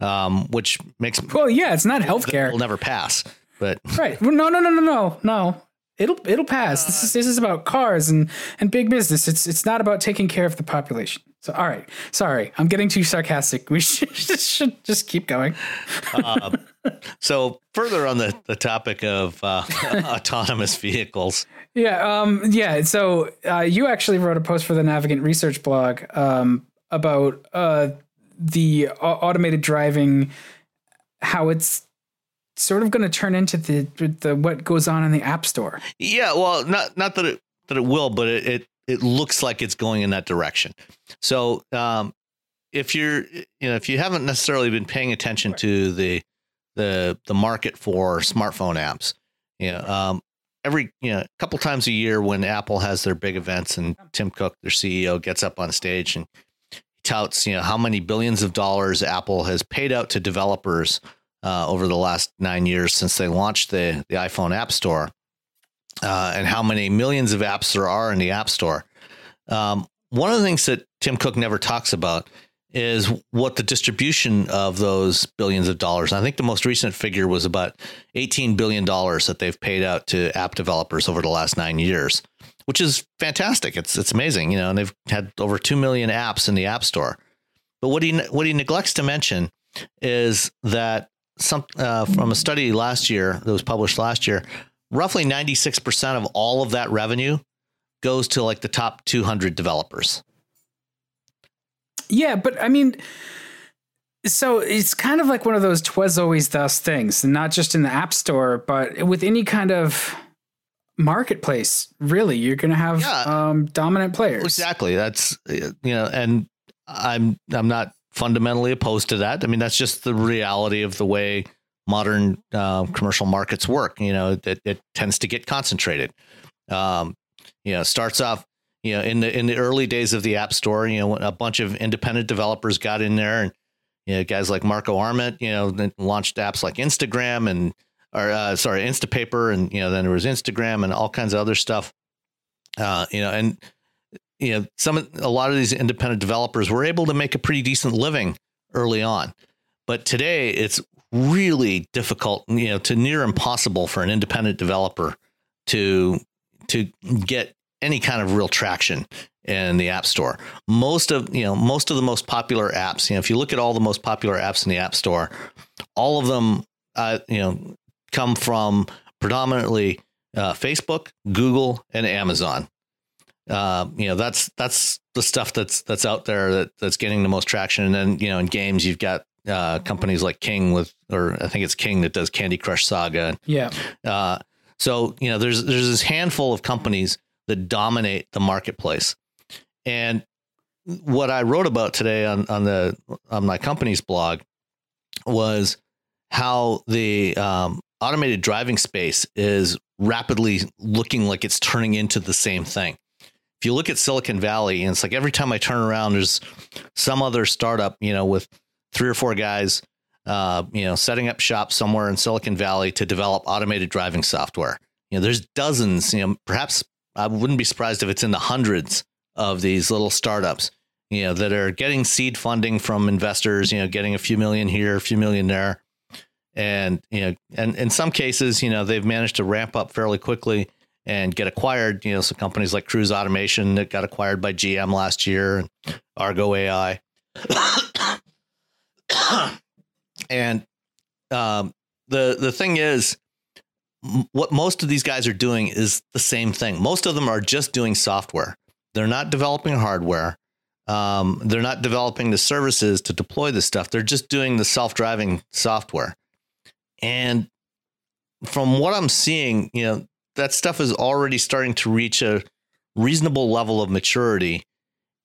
um, which makes well, yeah, it's not healthcare. It will never pass, but right. Well, no, no, no, no, no, no. It'll it'll pass. This is this is about cars and and big business. It's it's not about taking care of the population. So all right, sorry, I'm getting too sarcastic. We should just, should just keep going. uh, so further on the the topic of uh, autonomous vehicles. Yeah, um, yeah. So uh, you actually wrote a post for the Navigant Research blog um, about uh, the automated driving, how it's sort of going to turn into the the what goes on in the app store. Yeah, well, not not that it that it will, but it it, it looks like it's going in that direction. So, um, if you're you know if you haven't necessarily been paying attention to the the the market for smartphone apps, you know, um, every you know a couple times a year when Apple has their big events and Tim Cook, their CEO, gets up on stage and touts you know how many billions of dollars Apple has paid out to developers uh, over the last nine years since they launched the, the iPhone App Store uh, and how many millions of apps there are in the App Store. Um, one of the things that Tim Cook never talks about is what the distribution of those billions of dollars. I think the most recent figure was about $18 billion that they've paid out to app developers over the last nine years, which is fantastic. It's, it's amazing, you know, and they've had over 2 million apps in the App Store. But what he, what he neglects to mention is that some uh, from a study last year that was published last year, roughly 96% of all of that revenue goes to like the top 200 developers. Yeah, but I mean, so it's kind of like one of those "twas always thus" things, not just in the App Store, but with any kind of marketplace. Really, you're going to have yeah, um, dominant players. Exactly. That's you know, and I'm I'm not fundamentally opposed to that. I mean, that's just the reality of the way modern uh, commercial markets work. You know, it, it tends to get concentrated. Um, you know, starts off, you know, in the in the early days of the App Store, you know, a bunch of independent developers got in there, and you know, guys like Marco Arment, you know, launched apps like Instagram and or uh, sorry, Instapaper, and you know, then there was Instagram and all kinds of other stuff. Uh, you know, and you know, some a lot of these independent developers were able to make a pretty decent living early on. But today it's really difficult, you know, to near impossible for an independent developer to to get any kind of real traction in the app store. Most of, you know, most of the most popular apps, you know, if you look at all the most popular apps in the app store, all of them uh, you know, come from predominantly uh, Facebook, Google, and Amazon uh, you know that's that's the stuff that's that's out there that that's getting the most traction. And then you know in games you've got uh, companies like King with, or I think it's King that does Candy Crush Saga. Yeah. Uh, so you know there's there's this handful of companies that dominate the marketplace, and what I wrote about today on on the on my company's blog was how the um, automated driving space is rapidly looking like it's turning into the same thing if you look at Silicon Valley, and it's like every time I turn around, there's some other startup, you know, with three or four guys, uh, you know, setting up shop somewhere in Silicon Valley to develop automated driving software. You know, there's dozens, you know, perhaps I wouldn't be surprised if it's in the hundreds of these little startups, you know, that are getting seed funding from investors, you know, getting a few million here, a few million there. And, you know, and in some cases, you know, they've managed to ramp up fairly quickly and get acquired. You know, some companies like Cruise Automation that got acquired by GM last year, and Argo AI, and um, the the thing is, what most of these guys are doing is the same thing. Most of them are just doing software. They're not developing hardware. Um, they're not developing the services to deploy this stuff. They're just doing the self driving software. And from what I'm seeing, you know, that stuff is already starting to reach a reasonable level of maturity,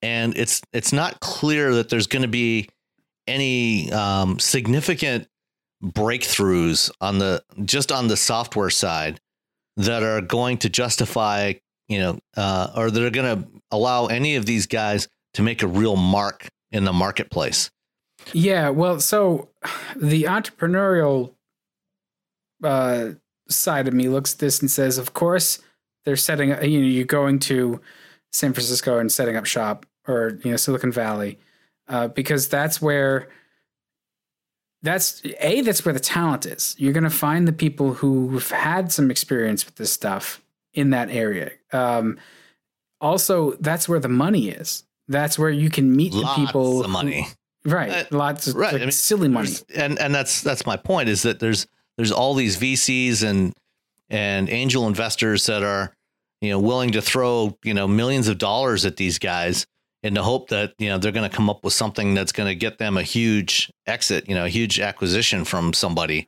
and it's it's not clear that there's going to be any um, significant breakthroughs on the just on the software side that are going to justify, you know, uh, or that are going to allow any of these guys to make a real mark in the marketplace. Yeah, well, so the entrepreneurial uh, side of me looks at this and says, of course, they're setting. You know, you're going to San Francisco and setting up shop, or you know, Silicon Valley, uh, because that's where. That's a. That's where the talent is. You're going to find the people who've had some experience with this stuff in that area. Um, also, that's where the money is. That's where you can meet Lots the people. of money. Who, right. Uh, Lots of right, like, I mean, silly money. and and that's that's my point is that there's there's all these VCs and and angel investors that are you know willing to throw you know millions of dollars at these guys in the hope that you know they're going to come up with something that's going to get them a huge exit, you know, a huge acquisition from somebody.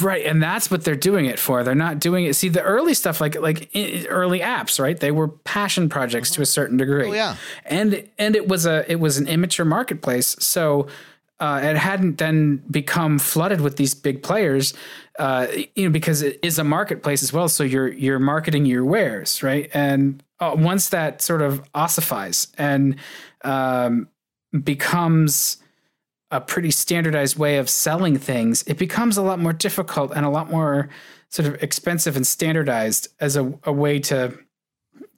Right, and that's what they're doing it for. They're not doing it. See, the early stuff, like like early apps, right? They were passion projects to a certain degree. Oh, yeah. and and it was a it was an immature marketplace, so uh, it hadn't then become flooded with these big players. Uh, you know, because it is a marketplace as well. So you're you're marketing your wares, right? And uh, once that sort of ossifies and um, becomes a pretty standardized way of selling things, it becomes a lot more difficult and a lot more sort of expensive and standardized as a, a way to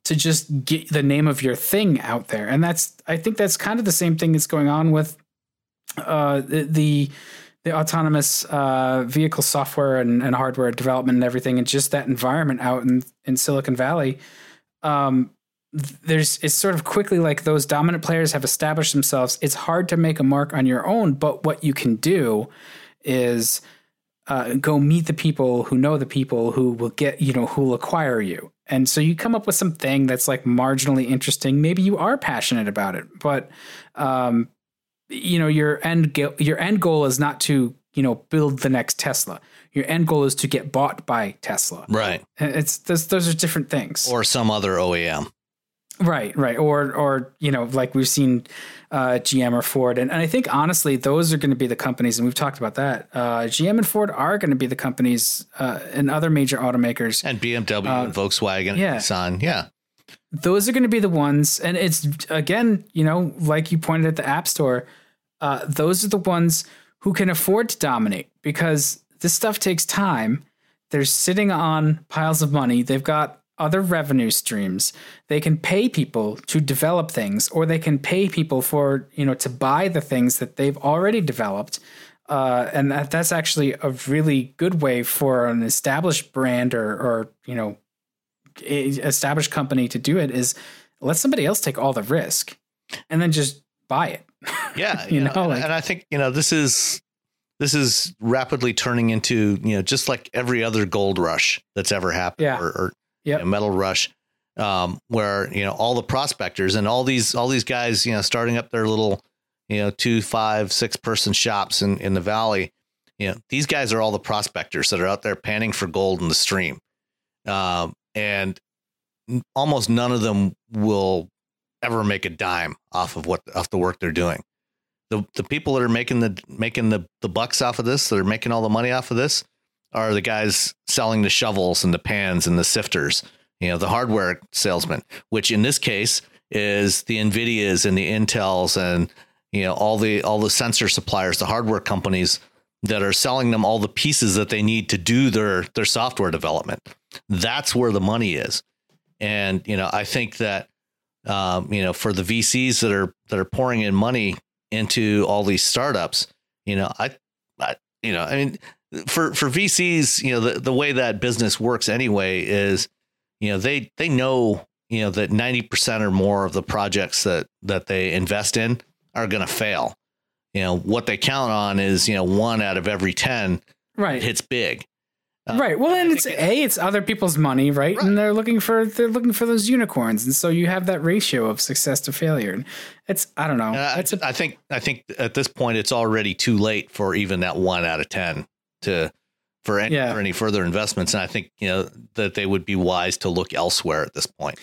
to just get the name of your thing out there. And that's I think that's kind of the same thing that's going on with uh, the, the the autonomous uh, vehicle software and, and hardware development and everything, and just that environment out in, in Silicon Valley. Um, there's it's sort of quickly like those dominant players have established themselves. It's hard to make a mark on your own, but what you can do is uh, go meet the people who know the people who will get you know who will acquire you. And so you come up with something that's like marginally interesting. Maybe you are passionate about it, but um, you know your end go- your end goal is not to you know build the next Tesla. Your end goal is to get bought by Tesla. Right. It's those those are different things. Or some other OEM. Right, right, or or you know, like we've seen uh, GM or Ford, and, and I think honestly, those are going to be the companies, and we've talked about that. Uh, GM and Ford are going to be the companies, uh, and other major automakers. And BMW Uh, and Volkswagen yeah. and Nissan. Yeah. Those are going to be the ones, and it's again, you know, like you pointed at the App Store. Uh, those are the ones who can afford to dominate because this stuff takes time. They're sitting on piles of money. They've got other revenue streams. They can pay people to develop things, or they can pay people for you know to buy the things that they've already developed. Uh, and that, that's actually a really good way for an established brand or, or you know established company to do it is let somebody else take all the risk and then just buy it. Yeah. You you know, like- and I think, you know, this is this is rapidly turning into, you know, just like every other gold rush that's ever happened Yeah. or, or Yep. you know, metal rush. Um, where, you know, all the prospectors and all these all these guys, you know, starting up their little, you know, two, five, six person shops in, in the valley. You know, these guys are all the prospectors that are out there panning for gold in the stream. Um, and almost none of them will ever make a dime off of what off the work they're doing. The the people that are making the making the the bucks off of this, that are making all the money off of this, are the guys selling the shovels and the pans and the sifters. You know, the hardware salesman, which in this case is the Nvidias and the Intels and you know all the all the sensor suppliers, the hardware companies that are selling them all the pieces that they need to do their their software development. That's where the money is. And you know, I think that um, you know, for the VCs that are that are pouring in money into all these startups, you know, I, I you know, I mean, for for VCs, you know, the the way that business works anyway is, you know, they they know you know that ninety percent or more of the projects that that they invest in are going to fail. You know, what they count on is you know one out of every ten Right. hits big. Uh, right. Well, and it's a it's other people's money, right? Right. And they're looking for they're looking for those unicorns, and so you have that ratio of success to failure. And it's I don't know. It's a I think I think at this point it's already too late for even that one out of ten to for any, Yeah. for any further investments. And I think you know that they would be wise to look elsewhere at this point.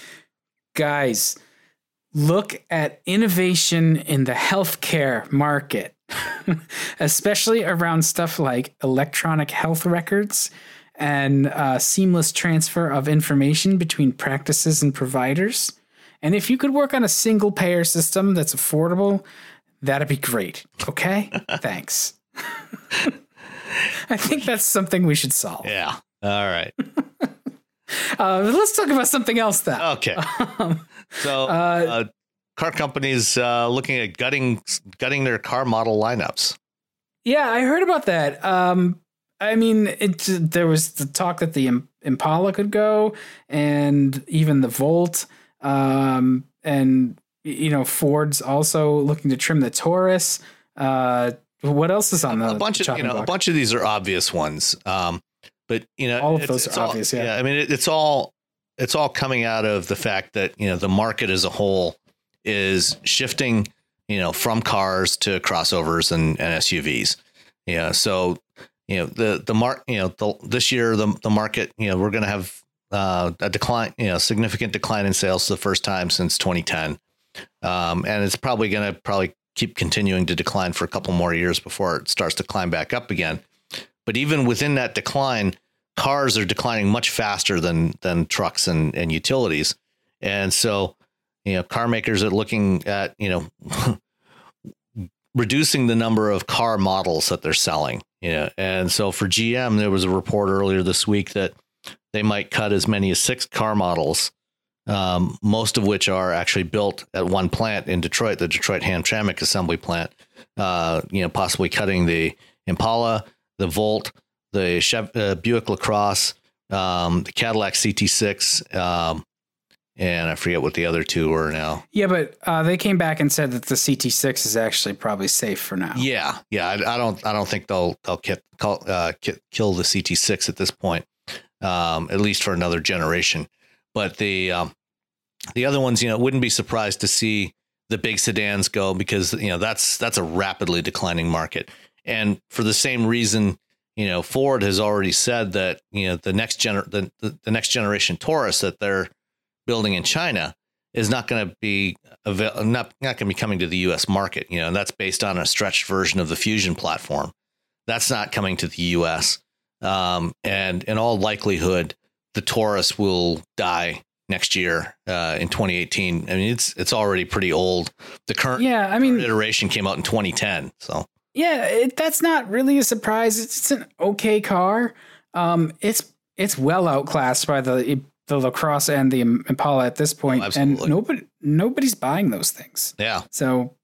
guys, look at innovation in the healthcare market, especially around stuff like electronic health records and uh, seamless transfer of information between practices and providers. And if you could work on a single payer system that's affordable, that'd be great. Okay? Thanks. I think that's something we should solve. Yeah. All right. Uh, let's talk about something else then. Okay. so, uh, car companies uh, looking at gutting gutting their car model lineups. Yeah, I heard about that. Um, I mean, it there was the talk that the Impala could go, and even the Volt, um, and you know, Ford's also looking to trim the Taurus. Uh, what else is on the a bunch of you know block? a bunch of these are obvious ones, um, but you know all of those are obvious. All, yeah. yeah, I mean it, it's all it's all coming out of the fact that you know the market as a whole is shifting, you know, from cars to crossovers and, and SUVs. Yeah, so you know the the mark you know the, this year the the market you know we're going to have uh, a decline you know significant decline in sales for the first time since 2010 um, and it's probably going to probably keep continuing to decline for a couple more years before it starts to climb back up again. But even within that decline cars are declining much faster than than trucks and, and utilities. And so you know car makers are looking at you know reducing the number of car models that they're selling. You know, and so for GM, there was a report earlier this week that they might cut as many as six car models, um, most of which are actually built at one plant in Detroit, the Detroit Hamtramck assembly plant. Uh, you know, possibly cutting the Impala, the Volt, the Chev- uh, Buick LaCrosse, um, the Cadillac CT6, um, and I forget what the other two were now. Yeah, but uh, they came back and said that the CT6 is actually probably safe for now. Yeah, yeah. I, I don't. I don't think they'll they'll kill uh, kill the CT6 at this point, um, at least for another generation. But the um, the other ones, you know, wouldn't be surprised to see the big sedans go because you know that's that's a rapidly declining market, and for the same reason. You know, Ford has already said that you know the next gener the, the, the next generation Taurus that they're building in China is not going to be avail- not not going to be coming to the U.S. market. You know, and that's based on a stretched version of the Fusion platform. That's not coming to the U.S. Um, and in all likelihood, the Taurus will die next year uh, in 2018. I mean, it's it's already pretty old. The current yeah, I mean, iteration came out in 2010. So yeah, it, that's not really a surprise. It's, it's an okay car. Um, it's it's well outclassed by the the LaCrosse and the Impala at this point, oh, and nobody nobody's buying those things. Yeah. So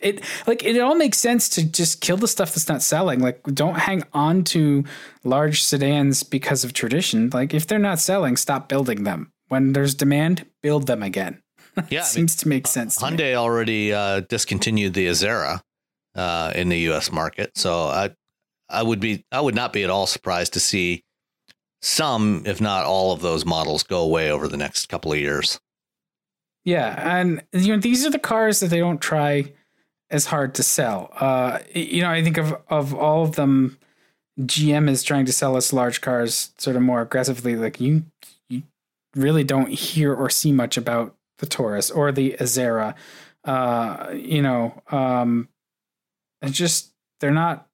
it like it all makes sense to just kill the stuff that's not selling. Like don't hang on to large sedans because of tradition. Like if they're not selling, stop building them. When there's demand, build them again. Yeah, seems to make sense. To Hyundai me. already uh, discontinued the Azera uh, in the U.S. market, so I I would be I would not be at all surprised to see some, if not all of those models go away over the next couple of years. Yeah, and you know these are the cars that they don't try as hard to sell. Uh, you know, I think of of all of them, GM is trying to sell us large cars sort of more aggressively. Like you, you really don't hear or see much about the Taurus or the Azera. Uh, you know, um, it's just they're not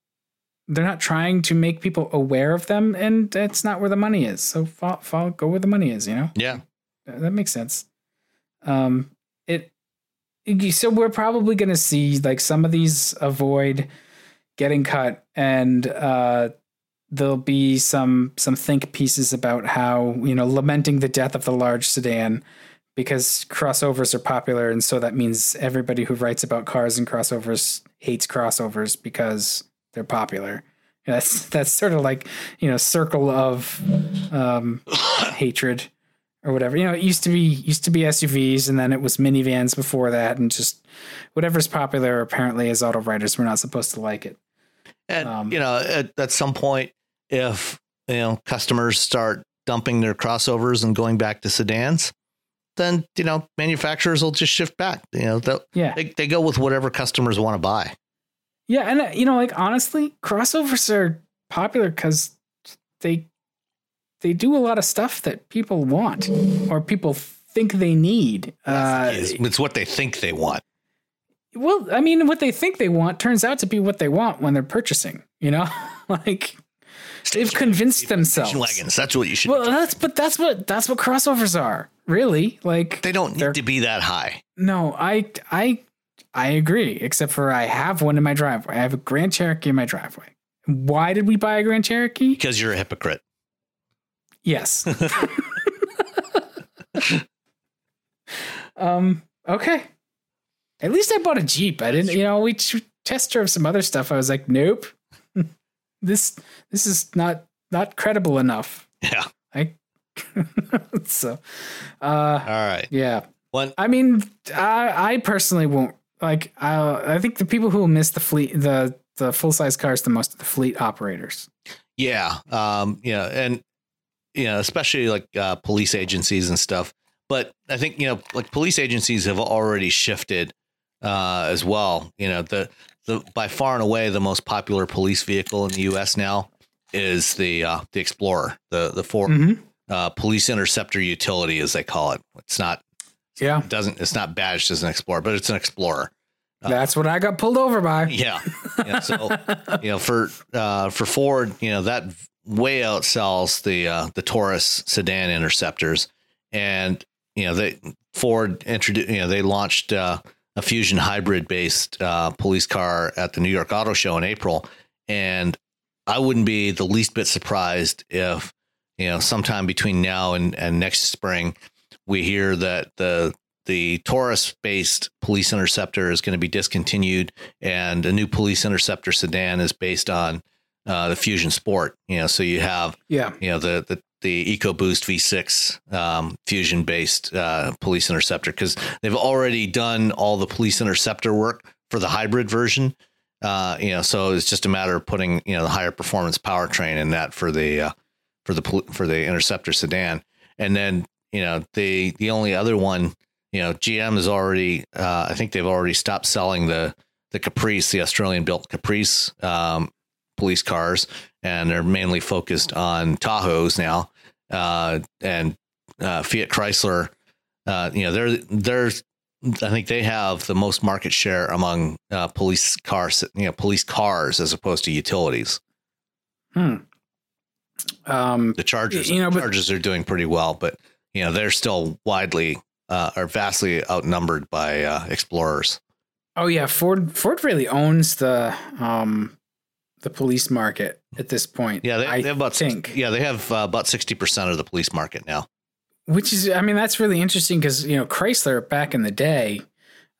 they're not trying to make people aware of them, and that's not where the money is. So fall, fall, go where the money is. You know. Yeah, that makes sense. Um, it. So we're probably going to see like some of these avoid getting cut, and uh, there'll be some some think pieces about how you know lamenting the death of the large sedan because crossovers are popular, and so that means everybody who writes about cars and crossovers hates crossovers because they're popular. That's that's sort of like you know circle of um, hatred or whatever. You know, it used to be used to be SUVs, and then it was minivans before that, and just whatever's popular. Apparently, as auto writers, we're not supposed to like it. And um, you know, at, at some point, if you know customers start dumping their crossovers and going back to sedans, then you know manufacturers will just shift back. You know, yeah, they, they go with whatever customers want to buy. Yeah, and uh, you know, like honestly, crossovers are popular because they they do a lot of stuff that people want or people think they need. Uh, it's what they think they want. Well, I mean, what they think they want turns out to be what they want when they're purchasing. You know, like They've convinced themselves. Wagons. That's what you should. Well, that's but that's what that's what crossovers are. Really, like they don't need to be that high. No, I I I agree. Except for I have one in my driveway. I have a Grand Cherokee in my driveway. Why did we buy a Grand Cherokee? Because you're a hypocrite. Yes. um. Okay. At least I bought a Jeep. I didn't. You know, we test drove some other stuff. I was like, nope. this this is not not credible enough. Yeah. I. so. Uh. All right. Yeah. One. I mean, I I personally won't like. I I think the people who will miss the fleet, the the full size cars, the most the fleet operators. Yeah. Um. Yeah. And you know, especially like uh, police agencies and stuff. But I think you know, like police agencies have already shifted uh, as well. You know, the the by far and away the most popular police vehicle in the U.S. now is the uh, the Explorer, the the Ford Mhm. uh, Police Interceptor Utility, as they call it. It's not Yeah, it doesn't it's not badged as an Explorer, but it's an Explorer. that's what I got pulled over by. Yeah. yeah. So, you know, for uh, for Ford, you know, that way outsells the uh, the Taurus sedan interceptors, and you know, they Ford introduced, you know, they launched uh, a Fusion hybrid based uh, police car at the New York Auto Show in April, and I wouldn't be the least bit surprised if you know sometime between now and and next spring we hear that the the Taurus based police interceptor is going to be discontinued and a new police interceptor sedan is based on uh, the Fusion Sport. You know, so you have Yeah, you know the the the EcoBoost V6 um, Fusion based uh, police interceptor because they've already done all the police interceptor work for the hybrid version. Uh, you know, so it's just a matter of putting you know the higher performance powertrain in that for the uh, for the for the interceptor sedan, and then you know the the only other one you know GM is already uh, I think they've already stopped selling the the Caprice the Australian built Caprice um, police cars and they're mainly focused on Tahoes now uh, and uh, Fiat Chrysler uh, you know they're they're I think they have the most market share among uh, police cars you know police cars as opposed to utilities Hmm. Um, the Chargers You know, but- Chargers are doing pretty well but you know they're still widely uh, are vastly outnumbered by uh, Explorers oh yeah, Ford Ford really owns the um the police market at this point. yeah they, they have about think. yeah they have uh, about 60% of the police market now Which is, I mean, that's really interesting because you know Chrysler back in the day,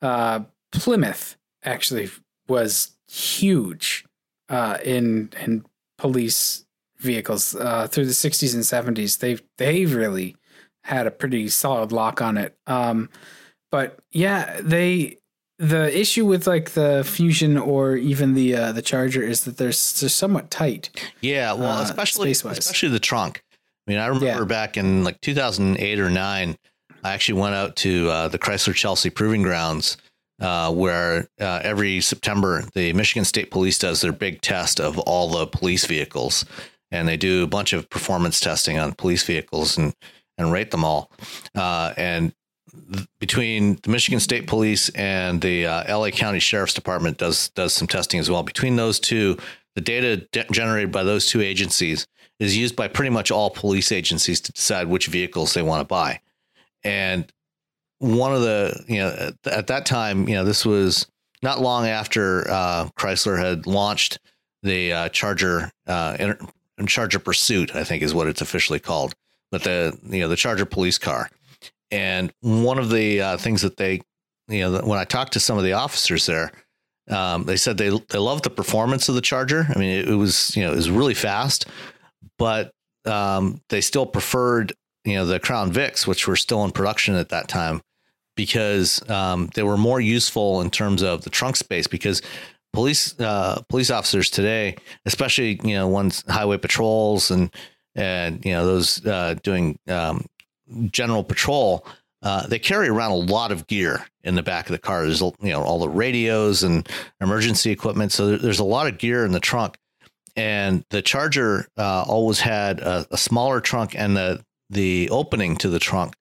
uh, Plymouth actually was huge uh, in in police vehicles uh, through the '60s and '70s. They've they've really had a pretty solid lock on it. Um, but yeah, they the issue with like the Fusion or even the uh, the Charger is that they're, they're somewhat tight. Yeah, well, uh, especially especially the trunk. I mean, I remember Yeah. back in like 2008 or nine, I actually went out to uh, the Chrysler Chelsea Proving Grounds, uh, where uh, every September the Michigan State Police does their big test of all the police vehicles, and they do a bunch of performance testing on police vehicles and and rate them all. Uh, and th- between the Michigan State Police and the uh, LA County Sheriff's Department does does some testing as well. Between those two, the data de- generated by those two agencies is used by pretty much all police agencies to decide which vehicles they want to buy. And one of the, you know, at, at that time, you know, this was not long after uh, Chrysler had launched the uh, Charger, uh, Charger Pursuit, I think is what it's officially called, but the, you know, the Charger police car. And one of the uh, things that they, you know, when I talked to some of the officers there, um, they said they they loved the performance of the Charger. I mean, it, it was you know it was really fast, but um, they still preferred you know the Crown Vics, which were still in production at that time, because um, they were more useful in terms of the trunk space. Because police uh, police officers today, especially you know ones highway patrols and and you know those uh, doing um, general patrol, uh, they carry around a lot of gear in the back of the car. There's you know all the radios and emergency equipment, so there's a lot of gear in the trunk. And the Charger uh, always had a, a smaller trunk, and the the opening to the trunk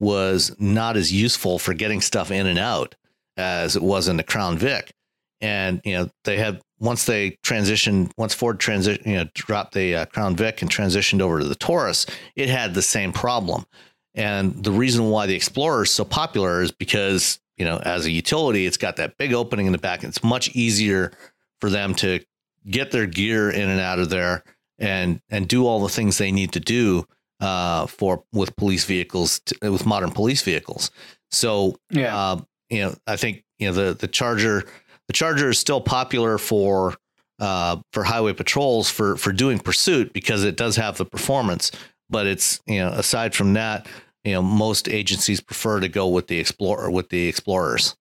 was not as useful for getting stuff in and out as it was in the Crown Vic. And you know they have once they transitioned, once Ford transition, you know, dropped the uh, Crown Vic and transitioned over to the Taurus, it had the same problem. And the reason why the Explorer is so popular is because you know, as a utility, it's got that big opening in the back. And it's much easier for them to get their gear in and out of there and and do all the things they need to do uh, for with police vehicles to, with modern police vehicles. So yeah, uh, you know, I think you know the the Charger the Charger is still popular for uh, for highway patrols for for doing pursuit because it does have the performance. But it's you know aside from that, you know most agencies prefer to go with the explorer with the explorers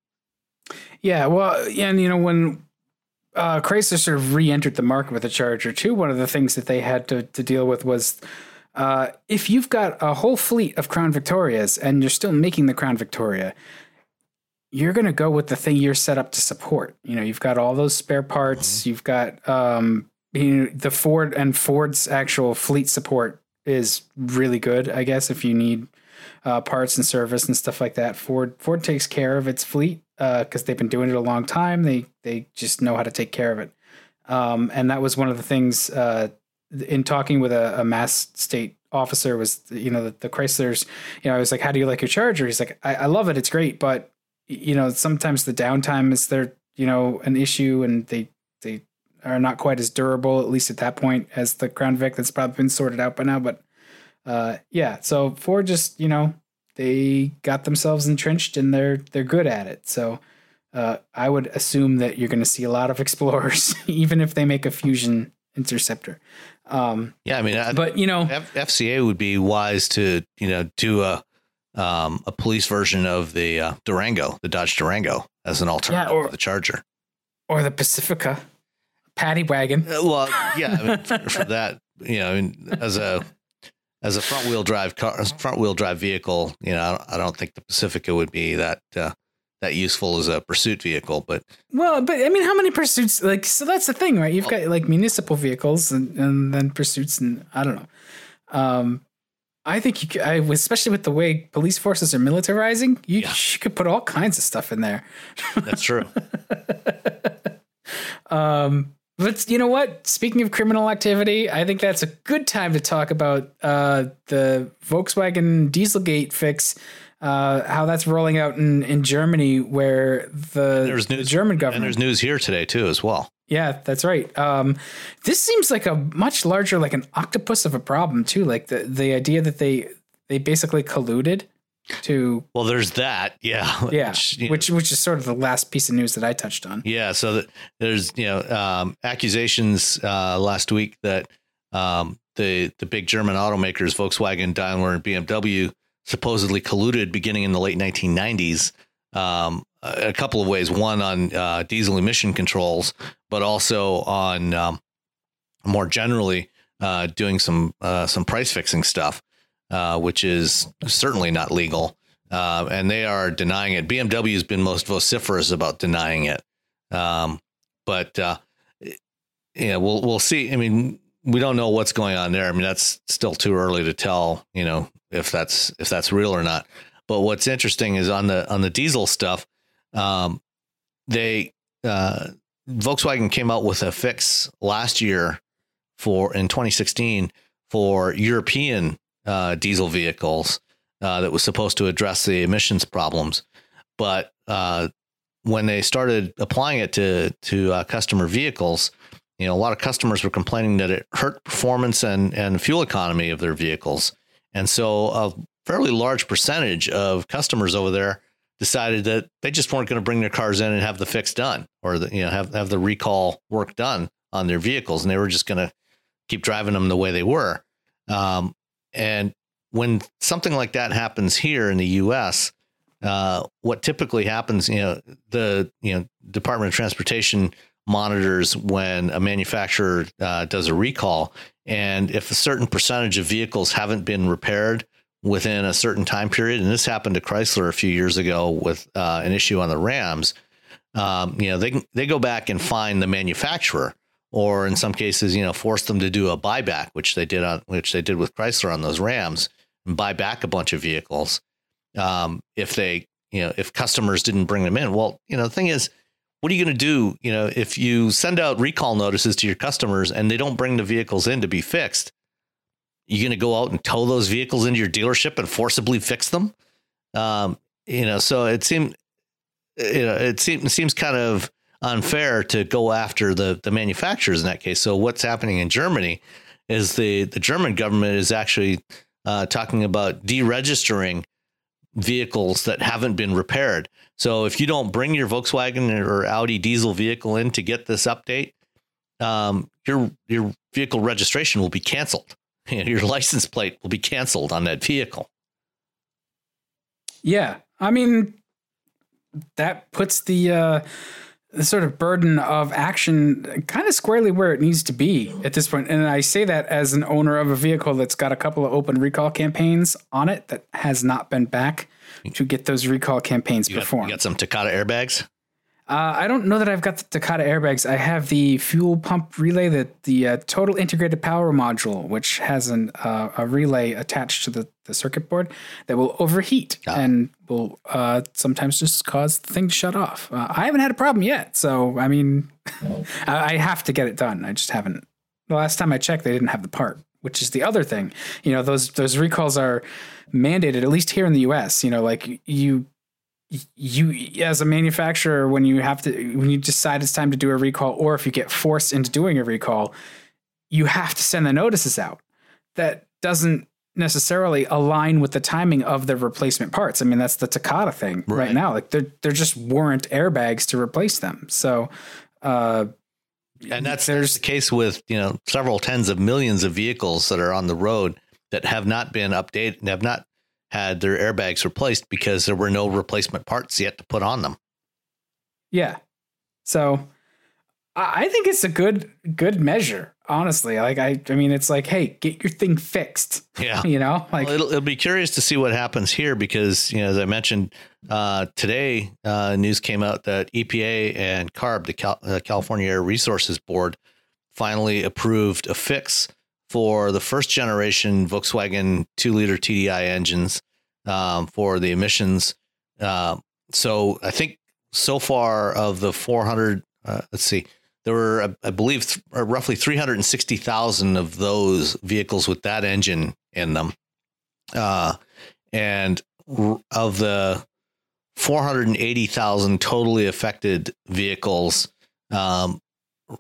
yeah well and you know when uh, Chrysler sort of re-entered the market with the Charger too. One of the things that they had to, to deal with was uh, if you've got a whole fleet of Crown Victorias and you're still making the Crown Victoria, you're going to go with the thing you're set up to support. You know, you've got all those spare parts. Mm-hmm. You've got um, you know, the Ford and Ford's actual fleet support is really good. I guess if you need uh, parts and service and stuff like that. Ford Ford takes care of its fleet because uh, they've been doing it a long time. They they just know how to take care of it. Um, and that was one of the things uh, in talking with a, a, Mass State officer was you know the, the, Chryslers. You know, I was like, "How do you like your Charger?" He's like, I, "I love it. It's great, but you know sometimes the downtime is there you know an issue, and they they are not quite as durable at least at that point as the Crown Vic that's probably been sorted out by now, but." uh, yeah, so Ford just you know they got themselves entrenched and they're they're good at it. So uh, I would assume that you're going to see a lot of Explorers, even if they make a Fusion Interceptor. Um, yeah, I mean, I, but you know, F- FCA would be wise to you know do a um, a police version of the uh, Durango, the Dodge Durango, as an alternative yeah, or, to the Charger, or the Pacifica paddy wagon. Uh, well, yeah, I mean, for, for, that, you know, I mean, as a as a front wheel drive car, front wheel drive vehicle, you know, I don't think the Pacifica would be that uh, that useful as a pursuit vehicle. But well, but I mean, how many pursuits? Like, so that's the thing, right? You've got like municipal vehicles and, and then pursuits, and I don't know. Um, I think you, could, I, especially with the way police forces are militarizing, you, yeah. you could put all kinds of stuff in there. That's true. um, but you know what? Speaking of criminal activity, I think that's a good time to talk about uh, the Volkswagen Dieselgate fix. Uh, how that's rolling out in, in Germany, where the, there's news, the German government. And there's news here today too, as well. Yeah, that's right. Um, this seems like a much larger, like an octopus of a problem too. Like the the idea that they they basically colluded to well there's that yeah yeah which, which, which is sort of the last piece of news that i touched on yeah so that there's you know um, accusations uh, last week that um, the the big german automakers volkswagen daimler and bmw supposedly colluded beginning in the late 1990s um, a couple of ways one on uh, diesel emission controls but also on um, more generally uh, doing some uh, some price fixing stuff uh, which is certainly not legal. Uh, and they are denying it. BMW has been most vociferous about denying it. Um, but uh, yeah, we'll we'll see. I mean, we don't know what's going on there. I mean, that's still too early to tell. You know, if that's if that's real or not. But what's interesting is on the on the diesel stuff, um, they uh, Volkswagen came out with a fix last year for in 2016 for European uh, diesel vehicles uh, that was supposed to address the emissions problems. But uh, when they started applying it to to uh, customer vehicles, you know, a lot of customers were complaining that it hurt performance and and fuel economy of their vehicles, and so a fairly large percentage of customers over there decided that they just weren't going to bring their cars in and have the fix done or the, you know have have the recall work done on their vehicles, and they were just going to keep driving them the way they were. Um, and when something like that happens here in the U.S., uh, what typically happens, you know, the you know Department of Transportation monitors when a manufacturer uh, does a recall, and if a certain percentage of vehicles haven't been repaired within a certain time period, and this happened to Chrysler a few years ago with uh, an issue on the Rams, um, you know, they they go back and find the manufacturer or in some cases, you know, force them to do a buyback, which they did on which they did with Chrysler on those Rams, and buy back a bunch of vehicles. Um, if they, you know, if customers didn't bring them in, well, you know, the thing is, what are you going to do? You know, if you send out recall notices to your customers and they don't bring the vehicles in to be fixed, you going to go out and tow those vehicles into your dealership and forcibly fix them? Um, you know, so it seemed, you know, it seems it seems kind of unfair to go after the the manufacturers in that case. So what's happening in Germany is the the German government is actually uh, talking about deregistering vehicles that haven't been repaired. So if you don't bring your Volkswagen or Audi diesel vehicle in to get this update, um, your your vehicle registration will be canceled. Your license plate will be canceled on that vehicle. Yeah, I mean that puts the uh, the sort of burden of action kind of squarely where it needs to be at this point. And I say that as an owner of a vehicle that's got a couple of open recall campaigns on it that has not been back to get those recall campaigns you got, performed. You got some Takata airbags? Uh, I don't know that I've got the Takata airbags. I have the fuel pump relay, the the uh, total integrated power module, which has an uh, a relay attached to the, the circuit board that will overheat ah. and will uh, sometimes just cause the thing to shut off. Uh, I haven't had a problem yet, so I mean, I have to get it done. I just haven't. The last time I checked, they didn't have the part, which is the other thing. You know, those those recalls are mandated at least here in the U.S. You know, like you you as a manufacturer when you have to when you decide it's time to do a recall or if you get forced into doing a recall you have to send the notices out. That doesn't necessarily align with the timing of the replacement parts. I mean that's the takata thing right, right. now. Like there there just weren't airbags to replace them. So uh and that's there's the case with you know several tens of millions of vehicles that are on the road that have not been updated and have not had their airbags replaced because there were no replacement parts yet to put on them. Yeah. So I think it's a good good measure, honestly. Like I I mean it's like, hey, get your thing fixed. Yeah. you know? Like well, it'll, it'll be curious to see what happens here because, you know, as I mentioned, uh, today uh, news came out that EPA and CARB, the Cal- uh, California Air Resources Board, finally approved a fix for the first generation Volkswagen two liter TDI engines um, for the emissions. Uh, so I think so far of the 400, uh, let's see, there were, I believe, th- uh, roughly 360,000 of those vehicles with that engine in them. Uh, and of the 480,000 totally affected vehicles, um,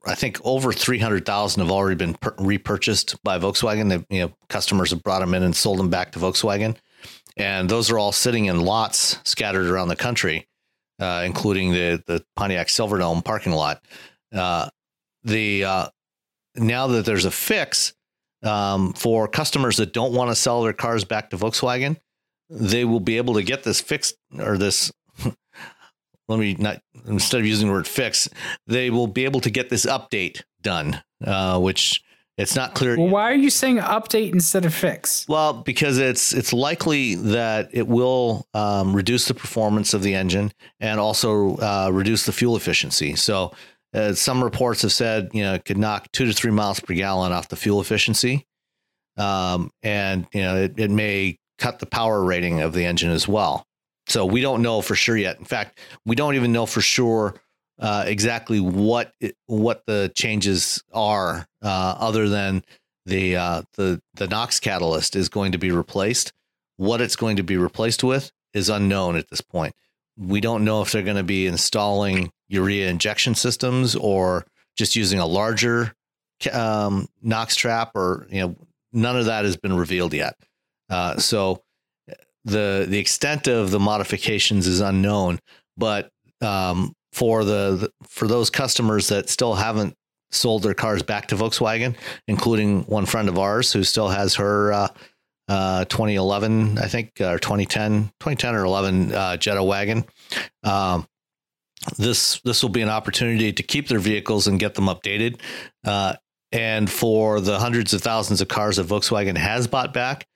I think over 300,000 have already been per- repurchased by Volkswagen. They, you know, customers have brought them in and sold them back to Volkswagen. And those are all sitting in lots scattered around the country, uh, including the, the Pontiac Silverdome parking lot. Uh, the uh, now that there's a fix um, for customers that don't want to sell their cars back to Volkswagen, they will be able to get this fixed or this let me not instead of using the word fix, they will be able to get this update done, uh, which it's not clear. Well, why are you saying update instead of fix? Well, because it's it's likely that it will um, reduce the performance of the engine and also uh, reduce the fuel efficiency. So, uh, some reports have said you know it could knock two to three miles per gallon off the fuel efficiency, um, and you know it, it may cut the power rating of the engine as well. So we don't know for sure yet. In fact, we don't even know for sure uh, exactly what it, what the changes are, uh, other than the uh, the the NOx catalyst is going to be replaced. What it's going to be replaced with is unknown at this point. We don't know if they're going to be installing urea injection systems or just using a larger um, NOx trap, or you know, none of that has been revealed yet. Uh, so the the extent of the modifications is unknown, but um, for the, the, for those customers that still haven't sold their cars back to Volkswagen, including one friend of ours who still has her uh, uh, 2011, I think, or 2010, 2010 or 11 uh, Jetta wagon. Um, this this will be an opportunity to keep their vehicles and get them updated. Uh, and for the hundreds of thousands of cars that Volkswagen has bought back,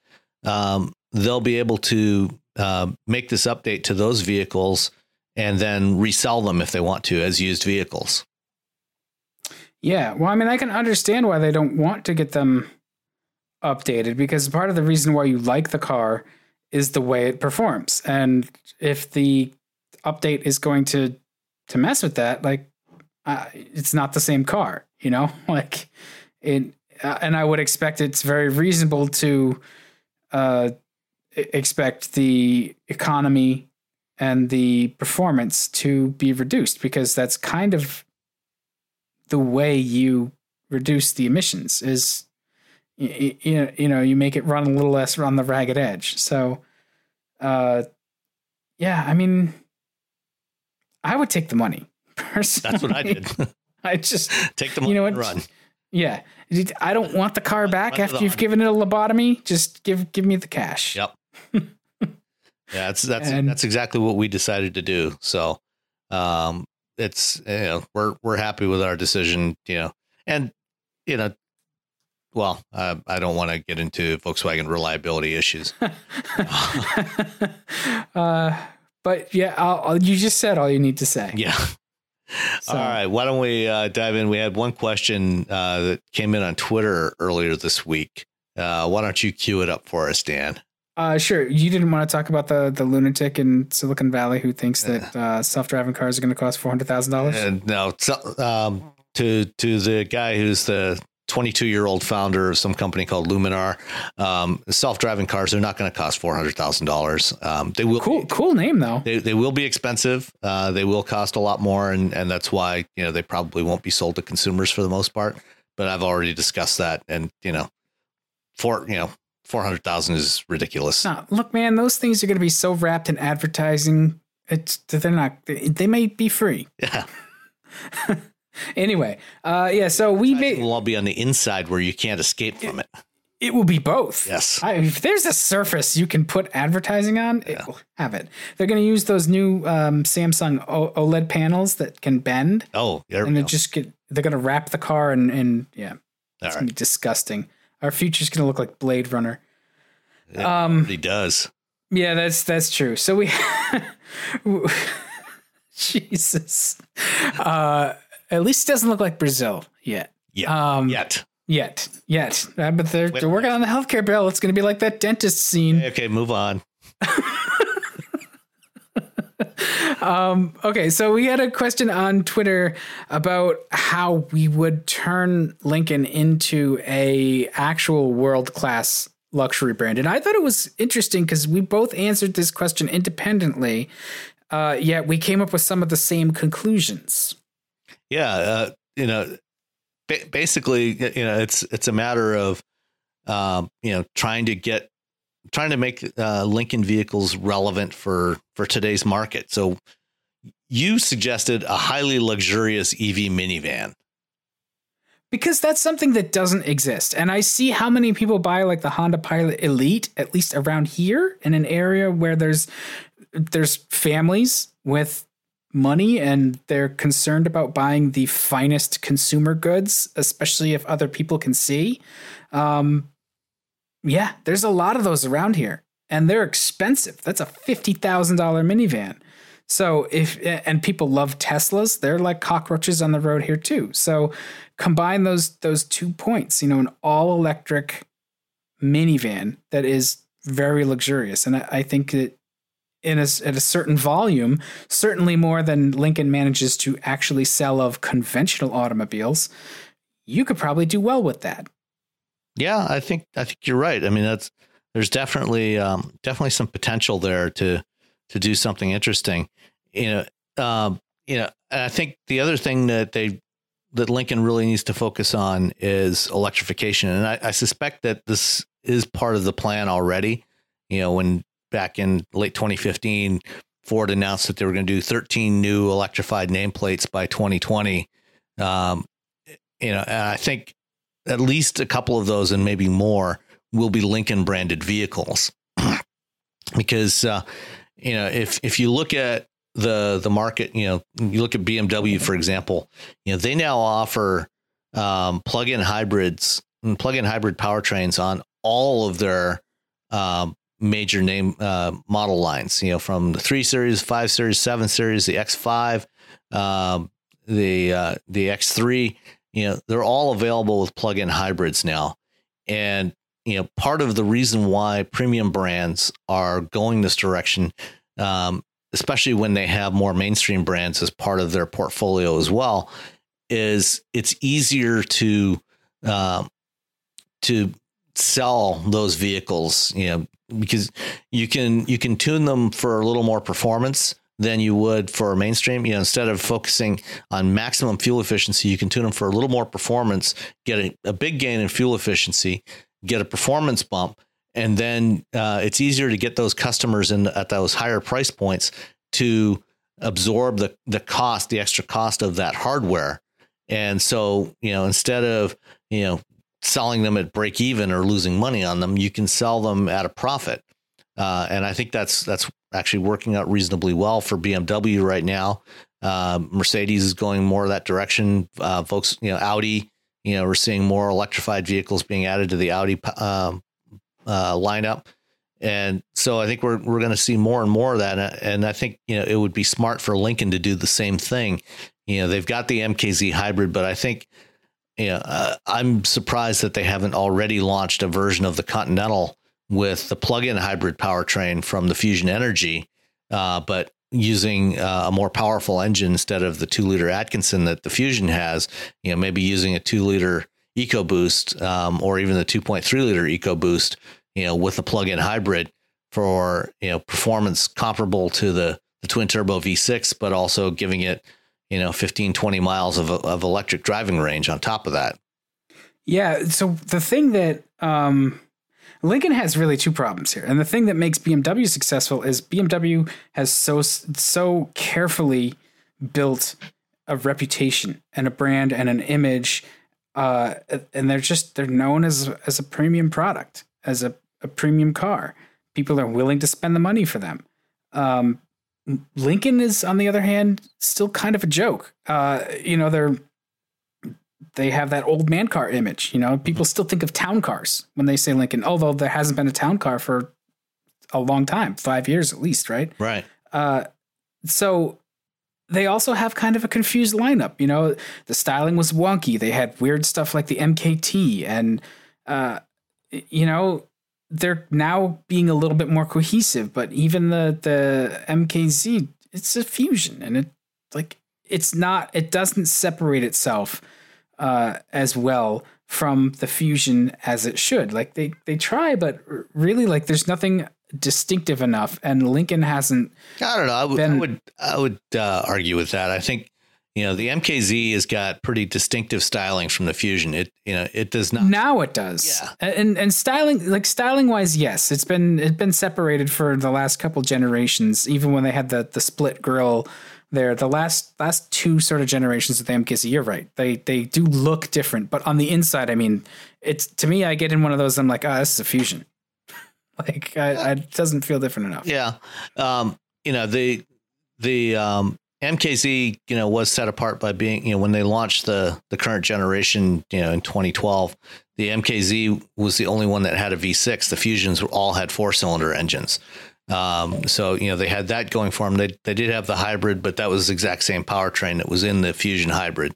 um, they'll be able to uh, make this update to those vehicles and then resell them if they want to as used vehicles. Yeah, well, I mean, I can understand why they don't want to get them updated because part of the reason why you like the car is the way it performs. And if the update is going to to mess with that, like uh, it's not the same car, you know, like it. Uh, and I would expect it's very reasonable to uh, expect the economy and the performance to be reduced because that's kind of the way you reduce the emissions is you, you, you know you make it run a little less on the ragged edge. So uh yeah i mean i would take the money personally. That's what I did. i just Take the money you know and what? run. yeah. I don't want the car back after the you've given it a lobotomy. Just give give me the cash. Yep. Yeah, that's that's And- that's exactly what we decided to do. So, um, it's you know we're we're happy with our decision. You know, and you know, well, uh, I don't want to get into Volkswagen reliability issues. uh, but yeah, I'll, I'll, you just said all you need to say. Yeah. So- All right. Why don't we uh, dive in? We had one question uh, that came in on Twitter earlier this week. Uh, why don't you cue it up for us, Dan? Uh, sure. You didn't want to talk about the the lunatic in Silicon Valley who thinks that uh, self driving cars are going to cost four hundred thousand dollars. No, so, um, to to the guy who's the 22 year old founder of some company called Luminar, um, self driving cars they are not going to cost four hundred thousand dollars. Um, they will Cool, cool name though. They, they will be expensive. Uh, they will cost a lot more, and, and that's why you know they probably won't be sold to consumers for the most part. But I've already discussed that, and you know, for you know, four hundred thousand is ridiculous. No, look, man, those things are going to be so wrapped in advertising. It's they're not. They, they may be free Yeah, anyway. Uh, yeah. So we made will all be on the inside where you can't escape from it. it will be both. Yes. I, if there's a surface you can put advertising on, it will have it. They're going to use those new um, Samsung o- OLED panels that can bend, Oh, there and go. just get. They're going to wrap the car, and and yeah, All it's going to be disgusting. Our future's going to look like Blade Runner. it um, already does. Yeah, that's that's true. So we, Jesus, uh, at least it doesn't look like Brazil yet. Yeah, Um, yet. Yet, yet, uh, but they're they're working on the healthcare bill. It's going to be like that dentist scene. Okay, move on. Um, okay, so we had a question on Twitter about how we would turn Lincoln into a actual world class luxury brand, and I thought it was interesting because we both answered this question independently, uh, yet we came up with some of the same conclusions. Yeah, uh, you know, ba- basically, you know, it's it's a matter of, um, you know, trying to get, trying to make uh, Lincoln vehicles relevant for for today's market. So, you suggested a highly luxurious EV minivan. because that's something that doesn't exist. And I see how many people buy like the Honda Pilot Elite, at least around here in an area where there's there's families with money and they're concerned about buying the finest consumer goods, especially if other people can see. Um, yeah, there's a lot of those around here, and they're expensive. That's a fifty thousand dollar minivan. So if and people love Teslas, they're like cockroaches on the road here too. So combine those those two points, you know, an all electric minivan that is very luxurious, and I, I think that in a, at a certain volume, certainly more than Lincoln manages to actually sell of conventional automobiles, you could probably do well with that. Yeah, I think I think you're right. I mean, that's there's definitely um, definitely some potential there to to do something interesting. You know, um, you know, and I think the other thing that they that Lincoln really needs to focus on is electrification, and I, I suspect that this is part of the plan already. You know, when back in late 2015, Ford announced that they were going to do 13 new electrified nameplates by 2020. Um, you know, and I think at least a couple of those and maybe more will be Lincoln branded vehicles. because uh, you know, if if you look at the the market, you know, you look at BMW for example, you know, they now offer um, plug-in hybrids and plug-in hybrid powertrains on all of their um, major name uh, model lines. You know, from the three series, five series, seven series, the X5, um, the uh, the X3 you know they're all available with plug-in hybrids now. And you know part of the reason why premium brands are going this direction um, especially when they have more mainstream brands as part of their portfolio as well, is it's easier to um, to sell those vehicles, you know, because you can you can tune them for a little more performance than you would for mainstream. You know, instead of focusing on maximum fuel efficiency, you can tune them for a little more performance, get a, a big gain in fuel efficiency, get a performance bump, and then uh, it's easier to get those customers in at those higher price points to absorb the the cost, the extra cost of that hardware. And so, you know, instead of you know selling them at break even or losing money on them, you can sell them at a profit. Uh, and I think that's that's actually working out reasonably well for BMW right now. Uh, Mercedes is going more that direction. Uh, folks, you know, Audi, you know, we're seeing more electrified vehicles being added to the Audi um, uh, lineup. And so I think we're we're going to see more and more of that. And I think you know it would be smart for Lincoln to do the same thing. You know, they've got the MKZ hybrid, but I think you know uh, I'm surprised that they haven't already launched a version of the Continental with the plug-in hybrid powertrain from the Fusion Energy, uh, but using uh, a more powerful engine instead of the two-liter Atkinson that the Fusion has. You know, maybe using a two-liter EcoBoost um, or even the 2.3-liter EcoBoost. You know, with a plug-in hybrid for you know performance comparable to the the twin turbo V6, but also giving it you know 15 20 miles of, of electric driving range on top of that yeah so the thing that um, Lincoln has really two problems here. And the thing that makes BMW successful is BMW has so so carefully built a reputation and a brand and an image uh, and they're just they're known as as a premium product, as a, a premium car. People are willing to spend the money for them. Um, Lincoln is, on the other hand, still kind of a joke. Uh, you know, they're they have that old man car image. You know, people still think of town cars when they say Lincoln, although there hasn't been a town car for a long time, five years at least, right? Right. Uh, so they also have kind of a confused lineup. You know, the styling was wonky. They had weird stuff like the MKT, and uh, you know, they're now being a little bit more cohesive. But even the the MKZ, it's a fusion, and it like it's not. It doesn't separate itself uh, as well from the fusion as it should. Like they they try, but really, like there's nothing distinctive enough, and Lincoln hasn't. I don't know. I would been, I would, I would uh, argue with that. I think you know the MKZ has got pretty distinctive styling from the Fusion. It you know it does not. Now it does. Yeah. And and styling like styling wise, yes, it's been it's been separated for the last couple generations. Even when they had the the split grill there, the last last two sort of generations of the MKZ, you're right. They they do look different, but on the inside, I mean, it's to me, I get in one of those. I'm like, oh, this is a Fusion. like, I, I, it doesn't feel different enough. Yeah. Um, you know the the um, MKZ, you know, was set apart by being, you know, when they launched the the current generation, you know, in 2012, the MKZ was the only one that had a V6. The Fusions all had four cylinder engines. Um, so you know they had that going for them. They they did have the hybrid, but that was the exact same powertrain that was in the Fusion hybrid.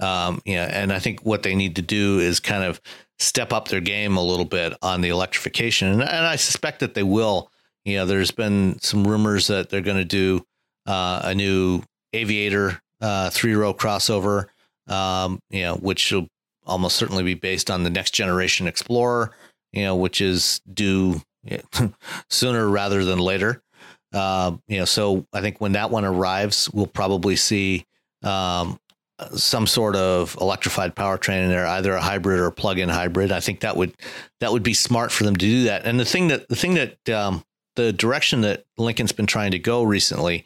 Um, yeah, and I think what they need to do is kind of step up their game a little bit on the electrification, and, and I suspect that they will. You know, there's been some rumors that they're going to do uh, a new Aviator uh, three row crossover. Um, you know, which will almost certainly be based on the next generation Explorer. You know, which is due sooner rather than later. Uh, you know, so I think when that one arrives, we'll probably see um, some sort of electrified powertrain in there, either a hybrid or a plug-in hybrid. I think that would that would be smart for them to do that. And the thing that the thing that um, the direction that Lincoln's been trying to go recently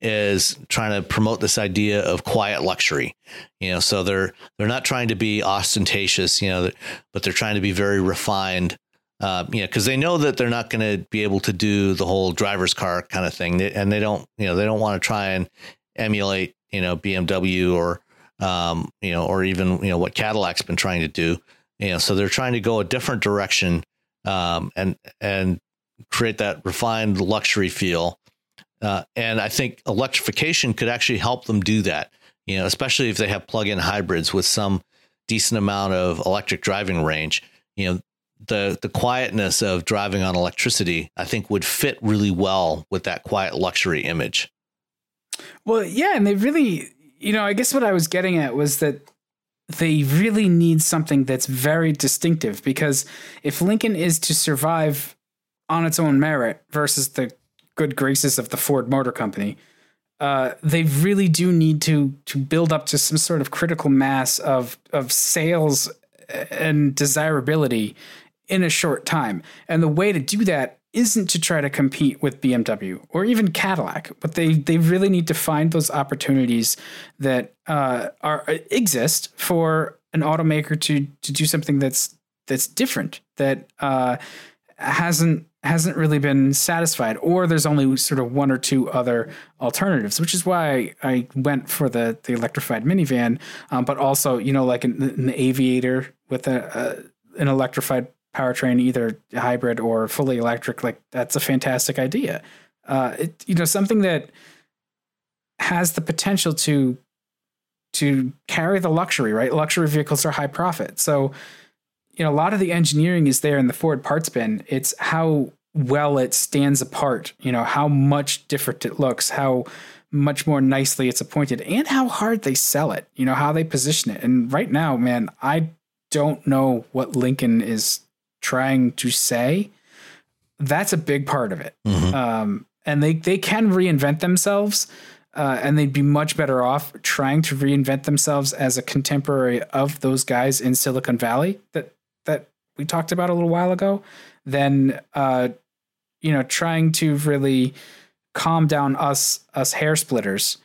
is trying to promote this idea of quiet luxury. You know, so they're they're not trying to be ostentatious, you know, but they're trying to be very refined uh, you know, because they know that they're not going to be able to do the whole driver's car kind of thing, and they don't, you know, they don't want to try and emulate, you know, BMW or, um, you know, or even you know what Cadillac's been trying to do, you know, so they're trying to go a different direction, um, and and create that refined luxury feel, uh, and I think electrification could actually help them do that, you know, especially if they have plug-in hybrids with some decent amount of electric driving range, you know the the quietness of driving on electricity, I think, would fit really well with that quiet luxury image. Well, yeah, and they really, you know, I guess what I was getting at was that they really need something that's very distinctive because if Lincoln is to survive on its own merit versus the good graces of the Ford Motor Company, uh, they really do need to to build up to some sort of critical mass of of sales and desirability in a short time. And the way to do that isn't to try to compete with BMW or even Cadillac, but they they really need to find those opportunities that uh, are exist for an automaker to to do something that's that's different that uh, hasn't hasn't really been satisfied, or there's only sort of one or two other alternatives, which is why I went for the the electrified minivan, um, but also you know like an, an aviator with a, a an electrified powertrain, either hybrid or fully electric, like that's a fantastic idea. Uh, it, you know, something that has the potential to to carry the luxury, right? Luxury vehicles are high profit, so you know a lot of the engineering is there in the Ford parts bin. It's how well it stands apart. You know how much different it looks, how much more nicely it's appointed, and how hard they sell it. You know how they position it. And right now, man, I don't know what Lincoln is trying to say, that's a big part of it. Mm-hmm. Um, and they they can reinvent themselves, uh, and they'd be much better off trying to reinvent themselves as a contemporary of those guys in Silicon Valley that that we talked about a little while ago, than uh, you know trying to really calm down us us hair splitters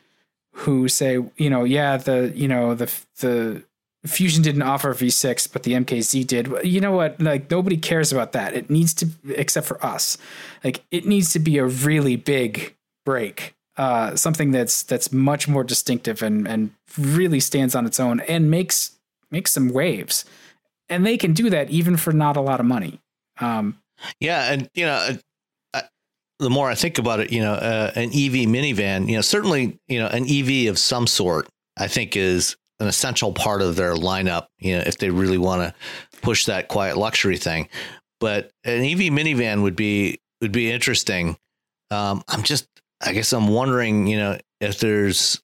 who say you know yeah the you know the the Fusion didn't offer V6, but the MKZ did. You know what? Like nobody cares about that. It needs to, except for us. Like it needs to be a really big break, uh, something that's that's much more distinctive and and really stands on its own and makes makes some waves. And they can do that even for not a lot of money. Um, yeah, and you know, uh, the more I think about it, you know, uh, an EV minivan, you know, certainly, you know, an EV of some sort, I think is an essential part of their lineup, you know, if they really want to push that quiet luxury thing. But an EV minivan would be would be interesting. Um, I'm just, I guess, I'm wondering, you know, if there's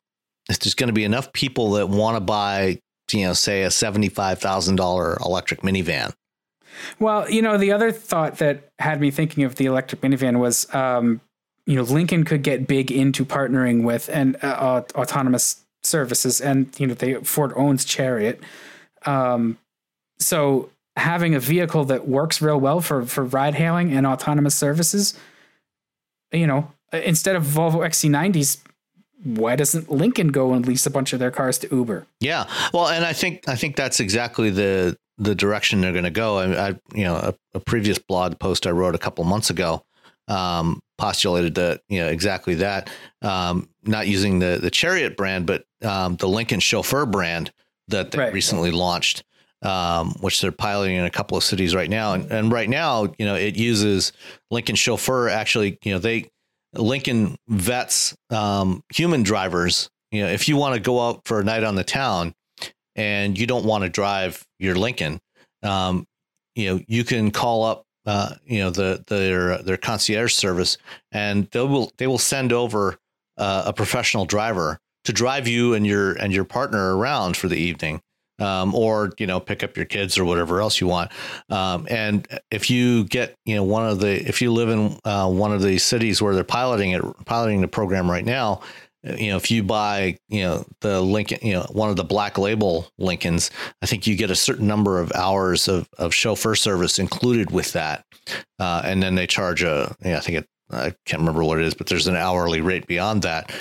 if there's going to be enough people that want to buy, you know, say a seventy five thousand dollar electric minivan. Well, you know, the other thought that had me thinking of the electric minivan was, um, you know, Lincoln could get big into partnering with an uh, autonomous services, and you know they Ford owns Chariot. Um, so having a vehicle that works real well for for ride hailing and autonomous services, you know, instead of Volvo XC90s, why doesn't Lincoln go and lease a bunch of their cars to Uber? Yeah, well, and I think I think that's exactly the the direction they're going to go. I, I, you know, a, a, previous blog post I wrote a couple months ago um, postulated that you know exactly that. Um, not using the the Chariot brand, but um, the Lincoln Chauffeur brand that they right. recently launched, um, which they're piloting in a couple of cities right now. And, and right now, you know, it uses Lincoln Chauffeur. Actually, you know, they Lincoln vets um, human drivers. You know, if you want to go out for a night on the town and you don't want to drive your Lincoln, um, you know, you can call up uh, you know the their their concierge service, and they will they will send over uh, a professional driver to drive you and your and your partner around for the evening. Um, or you know pick up your kids or whatever else you want. Um, and if you get you know one of the if you live in uh, one of the cities where they're piloting it piloting the program right now, you know, if you buy, you know, the Lincoln, you know, one of the black label Lincolns, I think you get a certain number of hours of, of chauffeur service included with that. Uh, and then they charge a, you know, I think it, I can't remember what it is, but there's an hourly rate beyond that.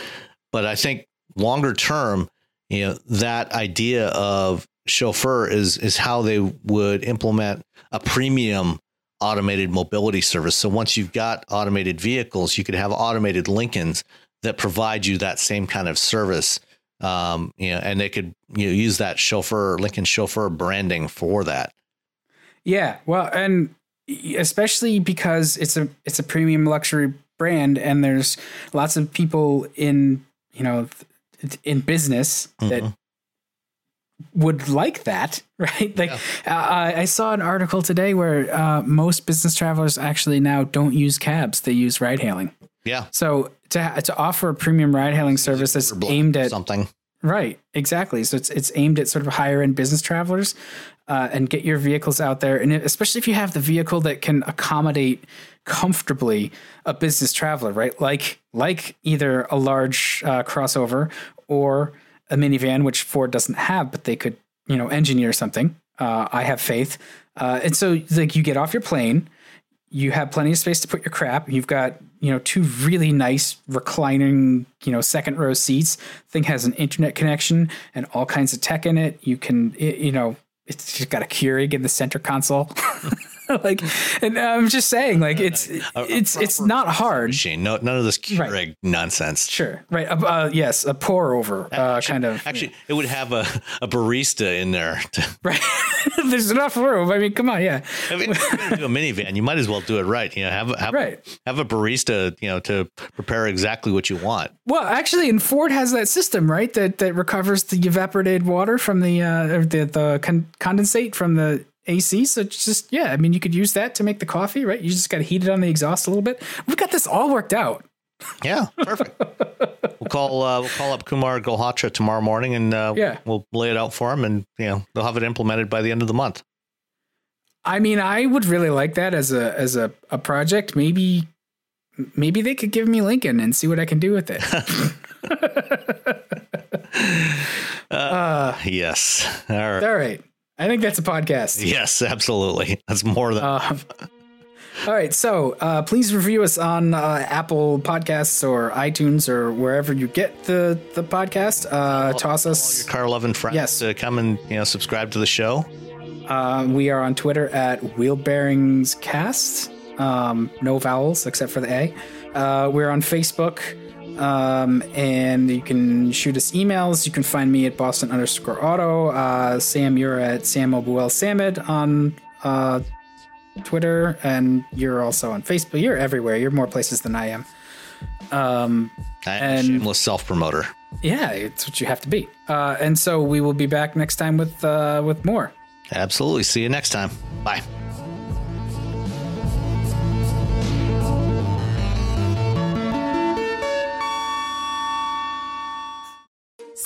But I think longer term, you know, that idea of chauffeur is, is how they would implement a premium automated mobility service. So once you've got automated vehicles, you could have automated Lincolns that provide you that same kind of service. Um, you know, and they could you know, use that chauffeur Lincoln chauffeur branding for that. Yeah, well, and especially because it's a it's a premium luxury brand, and there's lots of people in you know in business mm-hmm. that would like that, right? Like, uh, I saw an article today where uh, most business travelers actually now don't use cabs; they use ride hailing. Yeah. So to to offer a premium ride hailing service that's aimed at something. Right, exactly. So it's it's aimed at sort of higher end business travelers, uh, and get your vehicles out there, and especially if you have the vehicle that can accommodate comfortably a business traveler, right? Like like either a large uh, crossover or a minivan, which Ford doesn't have, but they could you know engineer something. Uh, I have faith, uh, and so like you get off your plane, you have plenty of space to put your crap. You've got you know two really nice reclining you know second row seats. Thing has an internet connection and all kinds of tech in it. You can you know it's got a Keurig in the center console. like, and I'm just saying, like, it's a, it's a it's not hard. Machine, no, none of this Keurig right. nonsense. Sure, right? Uh, uh, yes, a pour over uh, actually, kind of. Actually, it would have a, a barista in there. To, right, there's enough room. I mean, come on, yeah. I mean, if you're gonna do a minivan, you might as well do it right. You know, have have right. have a barista, you know, to prepare exactly what you want. Well, actually, and Ford has that system, right? That that recovers the evaporated water from the uh, the the con- condensate from the AC. So it's just yeah, I mean you could use that to make the coffee, right? You just got to heat it on the exhaust a little bit. We've got this all worked out. Yeah, perfect. we'll call uh, we'll call up Kumar Galhotra tomorrow morning, and uh, yeah. we'll lay it out for him, and you know they'll have it implemented by the end of the month. I mean, I would really like that as a as a, a project. Maybe maybe they could give me Lincoln and see what I can do with it. uh, uh, yes. All right. All right. I think that's a podcast. Yes, absolutely. That's more than. Uh, all right, so uh, please review us on uh, Apple Podcasts or iTunes or wherever you get the the podcast. Uh, toss us your car loving friends yes. to come and you know subscribe to the show. Uh, we are on Twitter at Wheel Bearings Cast. Um, no vowels except for the A. Uh, we're on Facebook. Um, and you can shoot us emails. You can find me at Boston underscore auto. Uh, Sam, you're at Sam Abuelsamid on uh, Twitter, and you're also on Facebook. You're everywhere. You're more places than I am. Um, I am and, a shameless self promoter. Yeah, it's what you have to be. Uh, and so we will be back next time with uh, with more. Absolutely. See you next time. Bye.